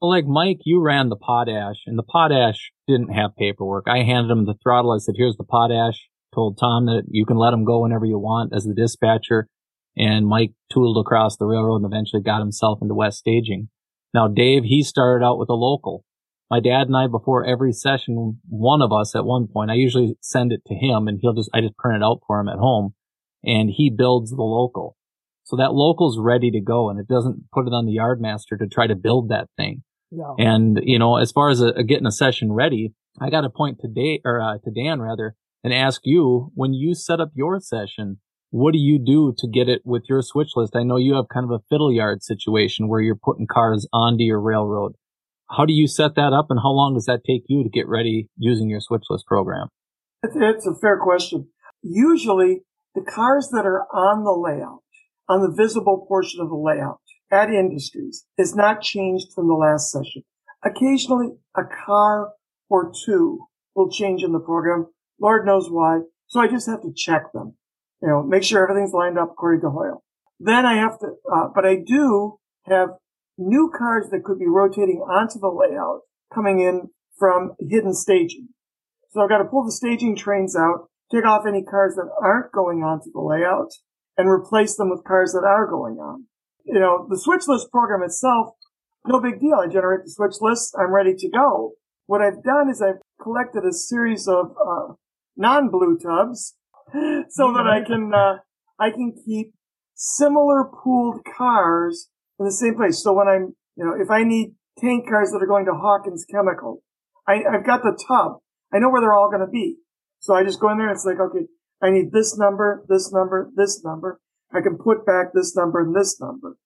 Well, like Mike, you ran the potash, and the potash didn't have paperwork. I handed him the throttle. I said, "Here's the potash." Told Tom that you can let him go whenever you want as the dispatcher. And Mike tooled across the railroad and eventually got himself into West Staging. Now, Dave, he started out with a local. My dad and I, before every session, one of us at one point, I usually send it to him and he'll just, I just print it out for him at home and he builds the local. So that local's ready to go and it doesn't put it on the yardmaster to try to build that thing. Yeah. And, you know, as far as a, a getting a session ready, I got to point to Dave or uh, to Dan rather and ask you when you set up your session, what do you do to get it with your switch list? I know you have kind of a fiddle yard situation where you're putting cars onto your railroad. How do you set that up and how long does that take you to get ready using your switch list program? It's a fair question. Usually the cars that are on the layout, on the visible portion of the layout at industries is not changed from the last session. Occasionally a car or two will change in the program. Lord knows why. So I just have to check them, you know, make sure everything's lined up according to Hoyle. Then I have to, uh, but I do have new cars that could be rotating onto the layout coming in from hidden staging. So I've got to pull the staging trains out, take off any cars that aren't going onto the layout and replace them with cars that are going on. You know, the switch list program itself, no big deal. I generate the switch list. I'm ready to go. What I've done is I've collected a series of uh, non-blue tubs so that I can uh, I can keep similar pooled cars in the same place. So when I'm, you know, if I need tank cars that are going to Hawkins Chemical, I, I've got the tub. I know where they're all going to be. So I just go in there and it's like, okay, I need this number, this number, this number. I can put back this number and this number.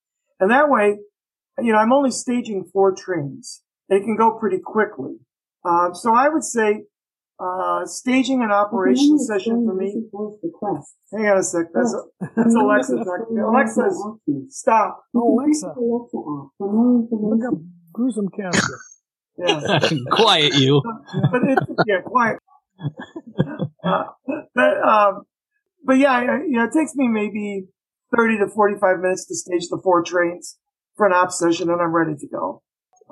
And that way, you know, I'm only staging four trains. It can go pretty quickly. Um, so I would say, uh, staging an operation session for me. Hang on a sec. That's, that's Alexa talking. Alexa, stop. Oh, Alexa. Look up gruesome casket. Yeah. Quiet you. but it, yeah, quiet. Uh, but, um, but yeah, I, you know, it takes me maybe 30 to 45 minutes to stage the four trains for an op session and I'm ready to go.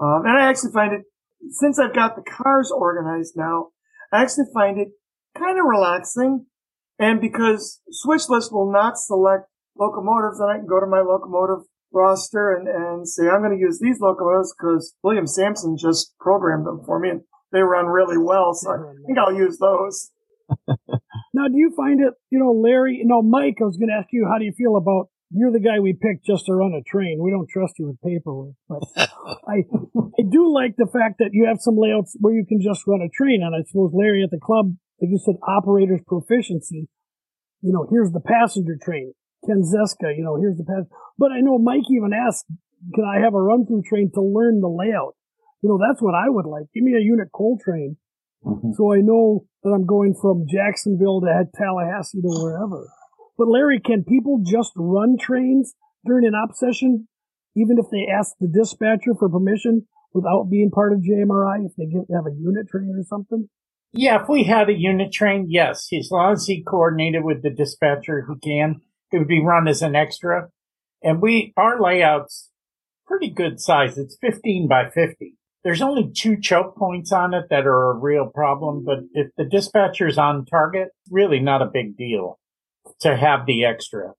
Um, and I actually find it, since I've got the cars organized now, I actually find it kind of relaxing. And because Switchlist will not select locomotives, then I can go to my locomotive roster and, and say, I'm going to use these locomotives because William Sampson just programmed them for me and they run really well. So I think I'll use those. Now, do you find it, you know, Larry, you know, Mike, I was going to ask you, how do you feel about you're the guy we picked just to run a train. We don't trust you with paperwork, but I, I do like the fact that you have some layouts where you can just run a train. And I suppose Larry at the club, like you said, operator's proficiency. You know, here's the passenger train. Ken Zieska, you know, here's the pass. But I know Mike even asked, can I have a run through train to learn the layout? You know, that's what I would like. Give me a unit coal train. Mm-hmm. So I know that I'm going from Jacksonville to Tallahassee to wherever. But Larry, can people just run trains during an op session, even if they ask the dispatcher for permission without being part of JMRI? If they give, have a unit train or something? Yeah, if we had a unit train, yes. As long as he coordinated with the dispatcher, he can. It would be run as an extra. And we, our layout's pretty good size. It's 15 by 50. There's only two choke points on it that are a real problem, but if the dispatcher's on target, really not a big deal to have the extra.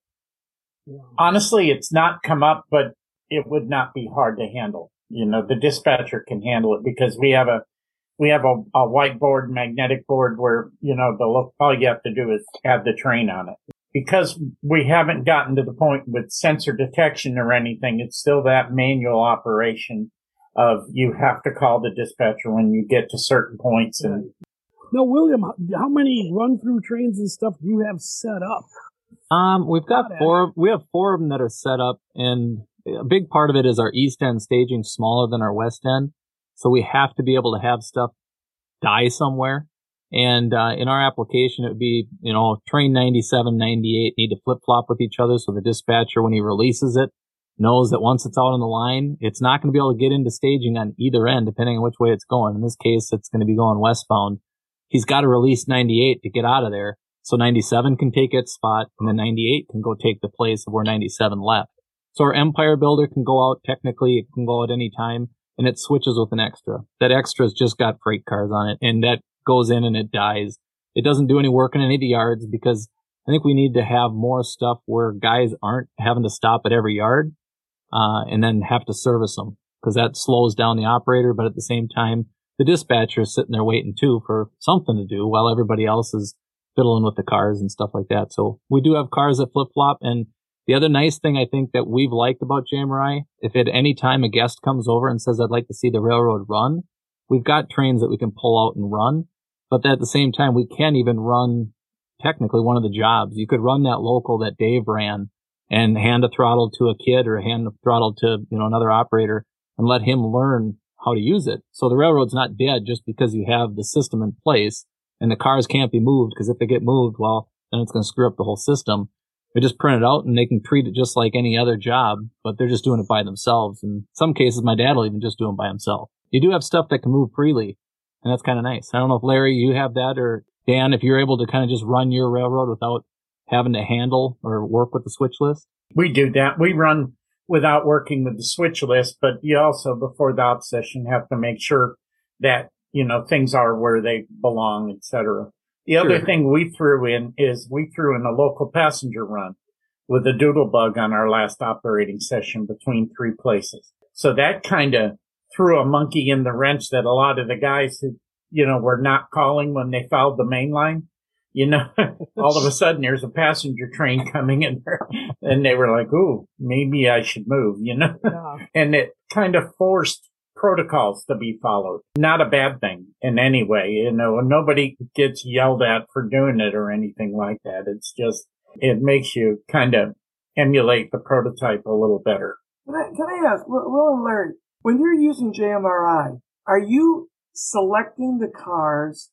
Yeah. Honestly, it's not come up, but it would not be hard to handle. You know, the dispatcher can handle it because we have a, we have a, a whiteboard magnetic board where, you know, the look, all you have to do is add the train on it. Because we haven't gotten to the point with sensor detection or anything, it's still that manual operation of you have to call the dispatcher when you get to certain points and No, William, how many run through trains and stuff do you have set up? Um, we've got four. We have four of them that are set up, and a big part of it is our east end staging smaller than our west end. So we have to be able to have stuff die somewhere. And uh, in our application, it would be, you know, train 97, 98 need to flip flop with each other. So the dispatcher, when he releases it, knows that once it's out on the line, it's not going to be able to get into staging on either end, depending on which way it's going. In this case, it's going to be going westbound. He's got to release 98 to get out of there. So 97 can take its spot and then 98 can go take the place of where 97 left. So our Empire builder can go out technically, it can go out any time and it switches with an extra. That extra's just got freight cars on it and that goes in and it dies. It doesn't do any work in any of the yards because I think we need to have more stuff where guys aren't having to stop at every yard uh, and then have to service them because that slows down the operator. But at the same time, the dispatcher is sitting there waiting too for something to do while everybody else is fiddling with the cars and stuff like that. So we do have cars that flip flop. And the other nice thing I think that we've liked about JMRI, if at any time a guest comes over and says, I'd like to see the railroad run, we've got trains that we can pull out and run. But at the same time, we can even run technically one of the jobs. You could run that local that Dave ran and hand a throttle to a kid or hand a throttle to, you know, another operator and let him learn how to use it. So the railroad's not dead just because you have the system in place and the cars can't be moved because if they get moved, well, then it's going to screw up the whole system. They just print it out and they can treat it just like any other job, but they're just doing it by themselves. In some cases, my dad will even just do them by himself. You do have stuff that can move freely and that's kind of nice. I don't know if Larry, you have that or Dan, if you're able to kind of just run your railroad without having to handle or work with the switch list? We do that. We run without working with the switch list, but you also, before the op session, have to make sure that, you know, things are where they belong, etc. The sure. other thing we threw in is we threw in a local passenger run with a doodle bug on our last operating session between three places. So that kind of threw a monkey in the wrench that a lot of the guys who, you know, were not calling when they fouled the main line you know, all of a sudden there's a passenger train coming in there and they were like, Ooh, maybe I should move, you know, yeah. and it kind of forced protocols to be followed. Not a bad thing in any way. You know, nobody gets yelled at for doing it or anything like that. It's just, it makes you kind of emulate the prototype a little better. Can I, can I ask, Will and Larry, when you're using JMRI, are you selecting the cars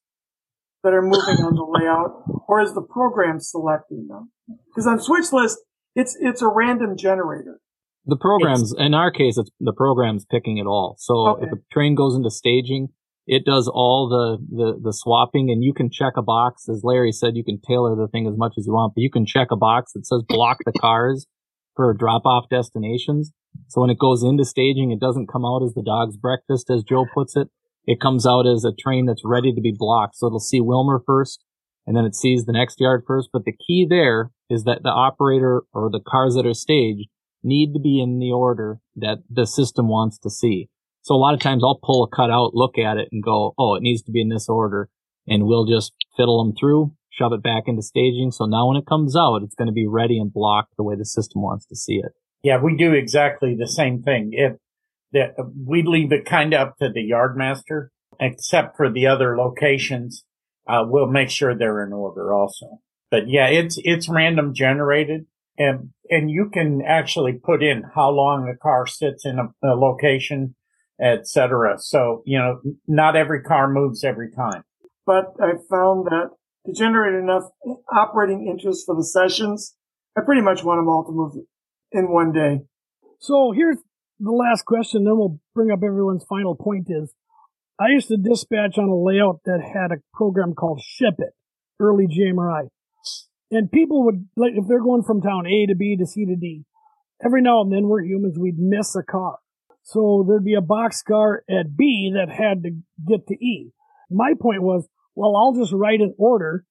that are moving on the layout, or is the program selecting them? Because on switch list, it's it's a random generator. The programs, it's, in our case, it's the program's picking it all. So okay. if a train goes into staging, it does all the, the, the swapping and you can check a box. As Larry said, you can tailor the thing as much as you want, but you can check a box that says block the cars for drop off destinations. So when it goes into staging, it doesn't come out as the dog's breakfast, as Joe puts it it comes out as a train that's ready to be blocked. So it'll see Willmar first and then it sees the next yard first. But the key there is that the operator or the cars that are staged need to be in the order that the system wants to see. So a lot of times I'll pull a cut out, look at it and go, Oh, it needs to be in this order. And we'll just fiddle them through, shove it back into staging. So now when it comes out, it's going to be ready and blocked the way the system wants to see it. Yeah, we do exactly the same thing. If that we leave it kind of up to the yardmaster, except for the other locations. Uh, we'll make sure they're in order also. But yeah, it's, it's random generated and, and you can actually put in how long a car sits in a, a location, etc. So, you know, not every car moves every time. But I found that to generate enough operating interest for the sessions, I pretty much want them all to move in one day. So here's the last question, then we'll bring up everyone's final point is I used to dispatch on a layout that had a program called Ship It, early JMRI. And people would, like, if they're going from town A to B to C to D, every now and then we're humans, we'd miss a car. So there'd be a box car at B that had to get to E. My point was, well, I'll just write an order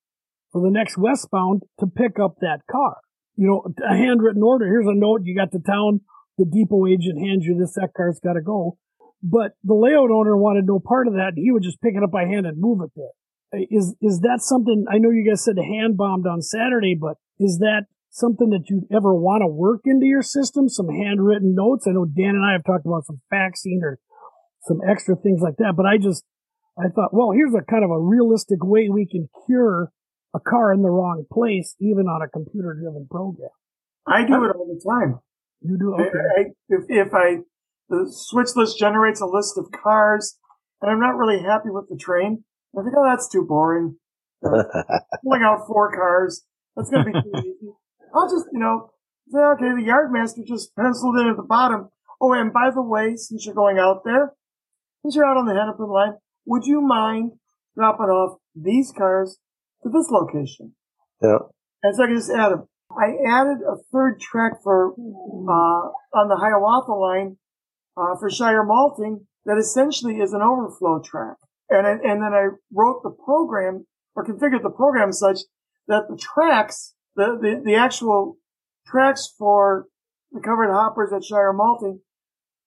for the next westbound to pick up that car. You know, a handwritten order. Here's a note. You got to town the depot agent hands you this, that car's got to go. But the layout owner wanted no part of that. He would just pick it up by hand and move it there. Is, is that something, I know you guys said hand bombed on Saturday, but is that something that you'd ever want to work into your system? Some handwritten notes? I know Dan and I have talked about some faxing or some extra things like that, but I just, I thought, well, here's a kind of a realistic way we can cure a car in the wrong place, even on a computer driven program. I do it all the time. You do okay. I, I, if, if I the switch list generates a list of cars, and I'm not really happy with the train, I think, oh, that's too boring. Uh, pulling out four cars, that's going to be too easy. I'll just, you know, say, okay, the yardmaster just penciled in at the bottom. Oh, and by the way, since you're going out there, since you're out on the Hennepin line, would you mind dropping off these cars to this location? Yeah. And so I can just add them. I added a third track for, uh, on the Hiawatha line, uh, for Schreier malting that essentially is an overflow track. And, I, and then I wrote the program or configured the program such that the tracks, the, the, the actual tracks for the covered hoppers at Schreier malting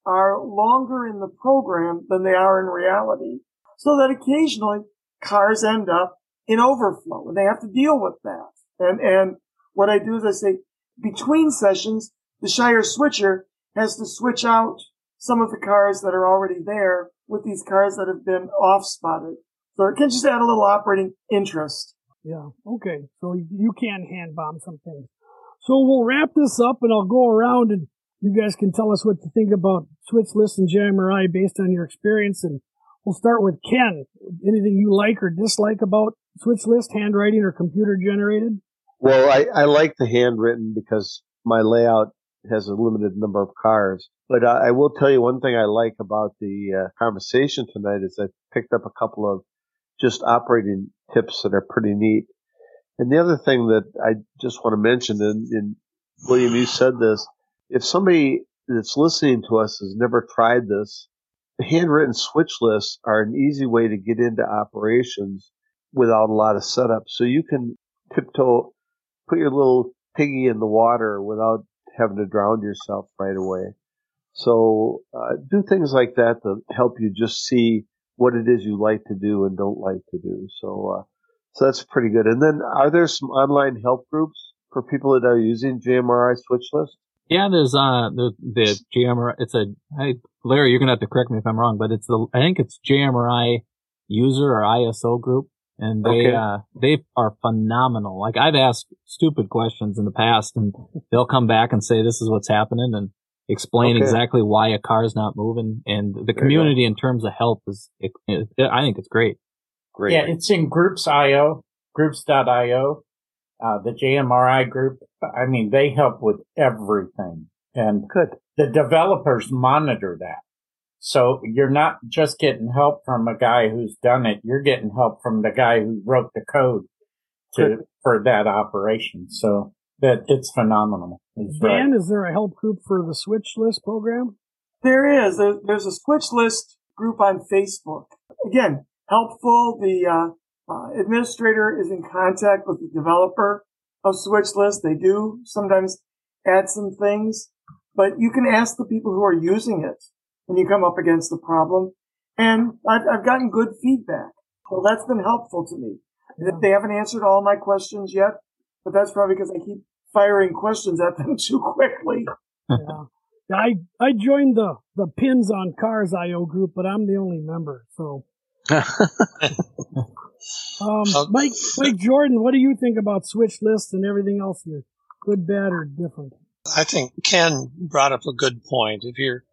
are longer in the program than they are in reality. So that occasionally cars end up in overflow and they have to deal with that. And, and what I do is I say between sessions, the Schreier switcher has to switch out some of the cars that are already there with these cars that have been off spotted. So it can just add a little operating interest. Yeah. Okay. So you can hand bomb some things. So we'll wrap this up and I'll go around and you guys can tell us what to think about switch list and JMRI based on your experience. And we'll start with Ken. Anything you like or dislike about switch list, handwriting or computer generated? Well, I, I like the handwritten because my layout has a limited number of cars. But I, I will tell you one thing I like about the uh, conversation tonight is I picked up a couple of just operating tips that are pretty neat. And the other thing that I just want to mention, and, and William, you said this, if somebody that's listening to us has never tried this, the handwritten switch lists are an easy way to get into operations without a lot of setup. So you can tiptoe, put your little piggy in the water without having to drown yourself right away. So uh, do things like that to help you just see what it is you like to do and don't like to do. So, uh, so that's pretty good. And then are there some online help groups for people that are using JMRI switch list? Yeah, there's uh the the. It's a hey, Larry, you're gonna have to correct me if I'm wrong, but it's the I think it's JMRI user or ISO group, and they okay. uh they are phenomenal. Like I've asked stupid questions in the past, and they'll come back and say this is what's happening, and explain okay. exactly why a car is not moving. And the community in terms of help is, it, it, I think it's great. Great. Yeah, it's in groups.io, groups.io. Uh, the JMRI group, I mean, they help with everything and good. The developers monitor that. So you're not just getting help from a guy who's done it. You're getting help from the guy who wrote the code to, for that operation. So that it's phenomenal. He's Dan, right. is there a help group for the Switch List program? There is. There's a Switch List group on Facebook. Again, helpful. The uh, uh, administrator is in contact with the developer of Switch List. They do sometimes add some things, but you can ask the people who are using it when you come up against a problem. And I've, I've gotten good feedback. So that's been helpful to me. Yeah. They haven't answered all my questions yet, but that's probably because I keep firing questions at them too quickly. yeah. I I joined the the pins on cars IO group, but I'm the only member. So, um, Mike Mike Jordan, what do you think about switch lists and everything else here? Good, bad, or different? I think Ken brought up a good point. If you're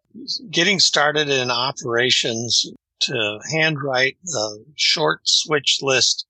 getting started in operations, to handwrite a short switch list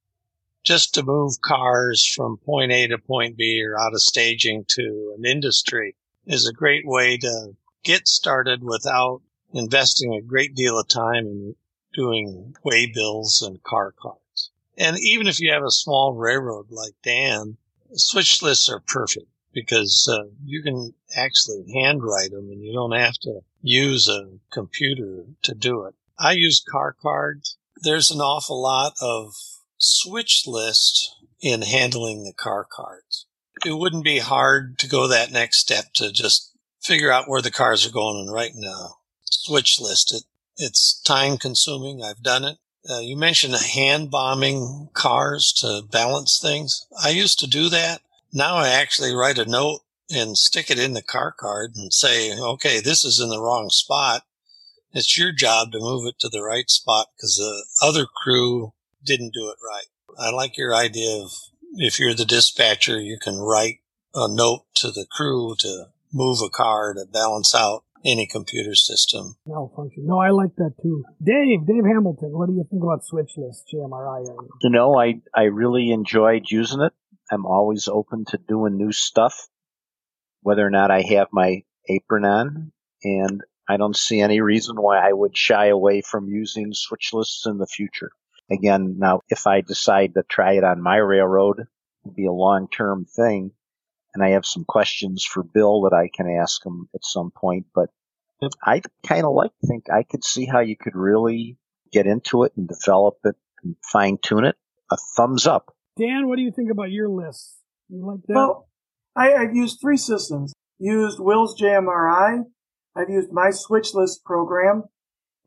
just to move cars from point A to point B or out of staging to an industry is a great way to get started without investing a great deal of time in doing way bills and car cards. And even if you have a small railroad like Dan, switch lists are perfect because uh, you can actually handwrite them and you don't have to use a computer to do it. I use car cards. There's an awful lot of switch list in handling the car cards. It wouldn't be hard to go that next step to just figure out where the cars are going and in a switch list. It, it's time consuming. I've done it. Uh, you mentioned hand bombing cars to balance things. I used to do that. Now I actually write a note and stick it in the car card and say, okay, this is in the wrong spot. It's your job to move it to the right spot because the other crew didn't do it right. I like your idea of if you're the dispatcher, you can write a note to the crew to move a car to balance out any computer system. Malfunction. No, I like that too. Dave, Dave Hamilton, what do you think about switch lists JMRI? You know, I, I really enjoyed using it. I'm always open to doing new stuff, whether or not I have my apron on. And I don't see any reason why I would shy away from using switch lists in the future. Again, now if I decide to try it on my railroad, it'd be a long term thing and I have some questions for Bill that I can ask him at some point. But I kind of like think I could see how you could really get into it and develop it and fine tune it. A thumbs up. Dan, what do you think about your list? You like that? Well, I, have used three systems. Used Will's JMRI. I've used my switch list program,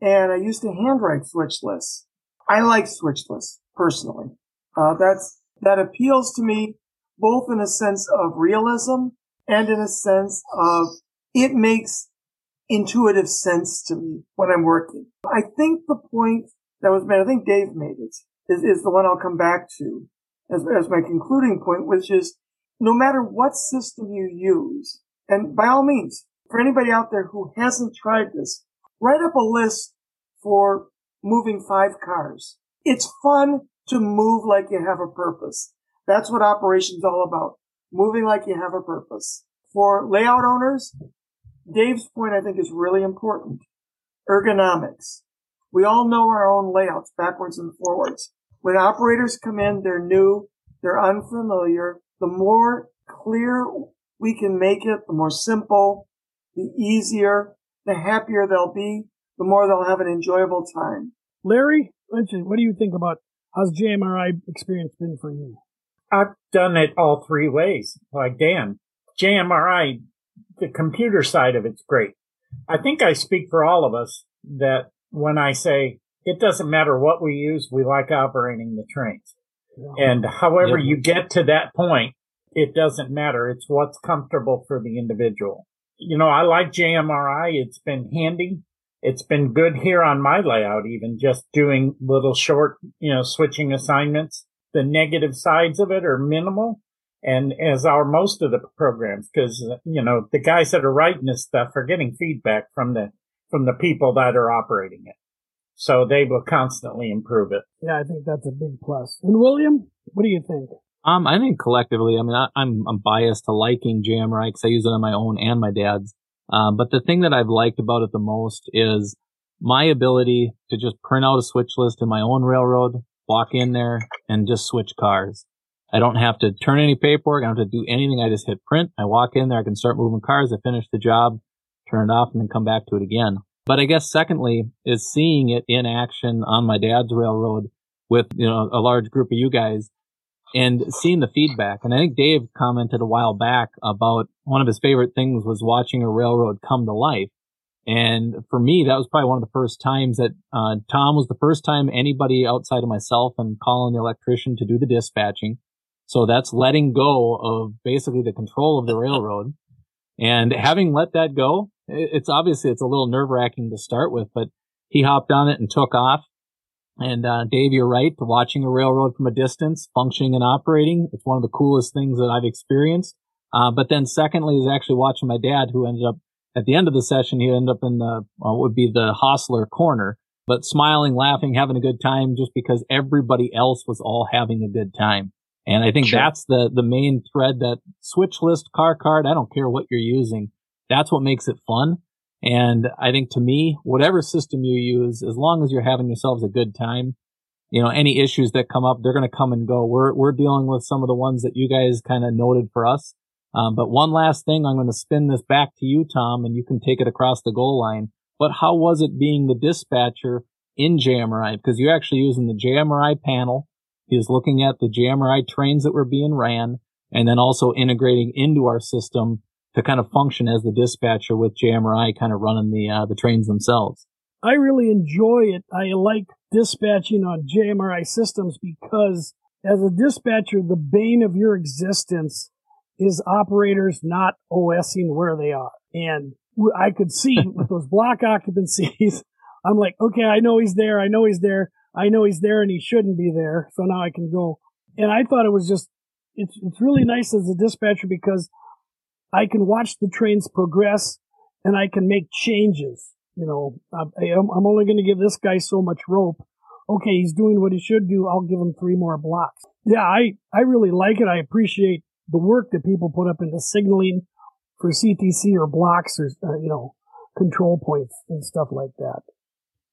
and I used a handwrite switch list. I like switch lists personally. Uh, that's that appeals to me both in a sense of realism and in a sense of it makes intuitive sense to me when I'm working. I think the point that was made, I think Dave made it, is, is the one I'll come back to as, as my concluding point, which is no matter what system you use, and by all means, for anybody out there who hasn't tried this, write up a list for moving five cars. It's fun to move like you have a purpose. That's what operations all about. Moving like you have a purpose. For layout owners, Dave's point I think is really important. Ergonomics. We all know our own layouts backwards and forwards. When operators come in, they're new, they're unfamiliar. The more clear we can make it, the more simple, the easier, the happier they'll be, the more they'll have an enjoyable time. Larry, what do you think about how's JMRI experience been for you? I've done it all three ways, like Dan. JMRI, the computer side of it's great. I think I speak for all of us that when I say it doesn't matter what we use, we like operating the trains. Yeah. And however yeah. you get to that point, it doesn't matter. It's what's comfortable for the individual. You know, I like JMRI. It's been handy. It's been good here on my layout, even just doing little short, you know, switching assignments the negative sides of it are minimal and as are most of the programs because you know the guys that are writing this stuff are getting feedback from the from the people that are operating it so they will constantly improve it yeah i think that's a big plus. plus and william what do you think um i think collectively i mean I, am I'm, I'm biased to liking JMRI because i use it on my own and my dad's um, but the thing that i've liked about it the most is my ability to just print out a switch list in my own railroad walk in there and just switch cars. I don't have to turn any paperwork. I don't have to do anything. I just hit print. I walk in there. I can start moving cars. I finish the job, turn it off and then come back to it again. But I guess secondly is seeing it in action on my dad's railroad with, you know, a large group of you guys and seeing the feedback. And I think Dave commented a while back about one of his favorite things was watching a railroad come to life. And for me, that was probably one of the first times that uh, Tom was the first time anybody outside of myself and calling the electrician to do the dispatching. So that's letting go of basically the control of the railroad. And having let that go, it's obviously it's a little nerve wracking to start with, but he hopped on it and took off. And uh, Dave, you're right. Watching a railroad from a distance, functioning and operating, it's one of the coolest things that I've experienced. Uh, but then secondly is actually watching my dad, who ended up at the end of the session, he ended up in the, uh, would be the hostler corner, but smiling, laughing, having a good time just because everybody else was all having a good time. And I think sure. that's the, the main thread that switch list car card. I don't care what you're using. That's what makes it fun. And I think to me, whatever system you use, as long as you're having yourselves a good time, you know, any issues that come up, they're going to come and go. We're, we're dealing with some of the ones that you guys kind of noted for us. Um, but one last thing, I'm going to spin this back to you, Tom, and you can take it across the goal line. But how was it being the dispatcher in JMRI? Because you're actually using the JMRI panel. He was looking at the JMRI trains that were being ran and then also integrating into our system to kind of function as the dispatcher with JMRI kind of running the, uh, the trains themselves. I really enjoy it. I like dispatching on JMRI systems because as a dispatcher, the bane of your existence is operators not OSing where they are. And I could see with those block occupancies, I'm like, okay, I know he's there. I know he's there. I know he's there and he shouldn't be there. So now I can go. And I thought it was just, it's, it's really nice as a dispatcher because I can watch the trains progress and I can make changes. You know, I, I'm only going to give this guy so much rope. Okay, he's doing what he should do. I'll give him three more blocks. Yeah, I, I really like it. I appreciate the work that people put up into signaling for CTC or blocks or, uh, you know, control points and stuff like that.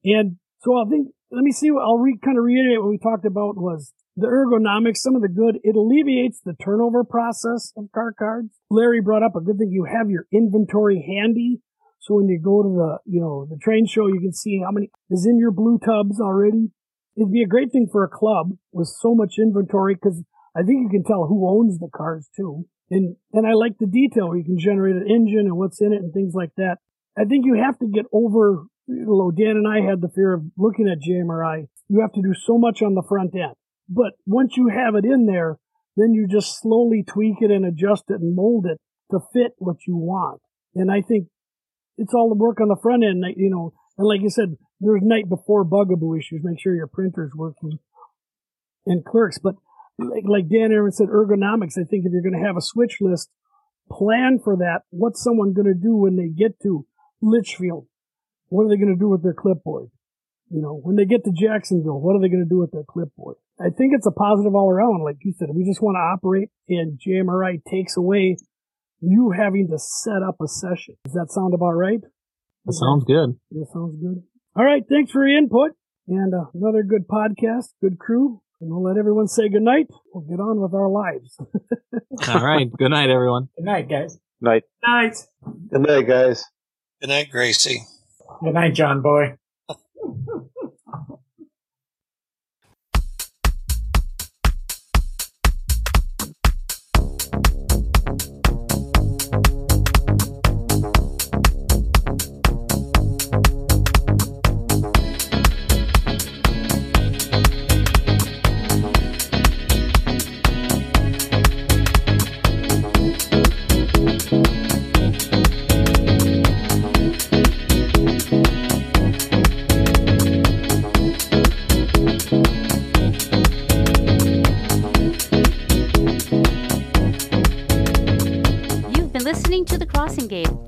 And so I think, let me see, what I'll re, kind of reiterate what we talked about was the ergonomics, some of the good, it alleviates the turnover process of car cards. Larry brought up a good thing. You have your inventory handy. So when you go to the, you know, the train show, you can see how many is in your blue tubs already. It'd be a great thing for a club with so much inventory because I think you can tell who owns the cars too. And, and I like the detail where you can generate an engine and what's in it and things like that. I think you have to get over, you know, Dan and I had the fear of looking at JMRI. You have to do so much on the front end. But once you have it in there, then you just slowly tweak it and adjust it and mold it to fit what you want. And I think it's all the work on the front end, you know, and like you said, there's night before bugaboo issues. Make sure your printer's working and clerks. But like, like Dan Aaron said, ergonomics, I think if you're going to have a switch list, plan for that. What's someone going to do when they get to Litchfield? What are they going to do with their clipboard? You know, when they get to Jacksonville, what are they going to do with their clipboard? I think it's a positive all around. Like you said, we just want to operate and JMRI takes away you having to set up a session. Does that sound about right? That sounds good. That sounds good. All right. Thanks for your input and uh, another good podcast, good crew. And we'll let everyone say good night. We'll get on with our lives. All right. Good night, everyone. Good night, guys. Night. Night. Good night, guys. Good night, Gracie. Good night, John Boy.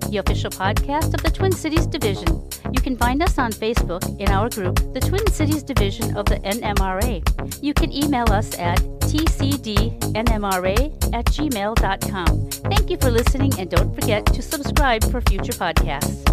the official podcast of the Twin Cities Division. You can find us on Facebook in our group, the Twin Cities Division of the NMRA. You can email us at tcdnmra at gmail.com. Thank you for listening, and don't forget to subscribe for future podcasts.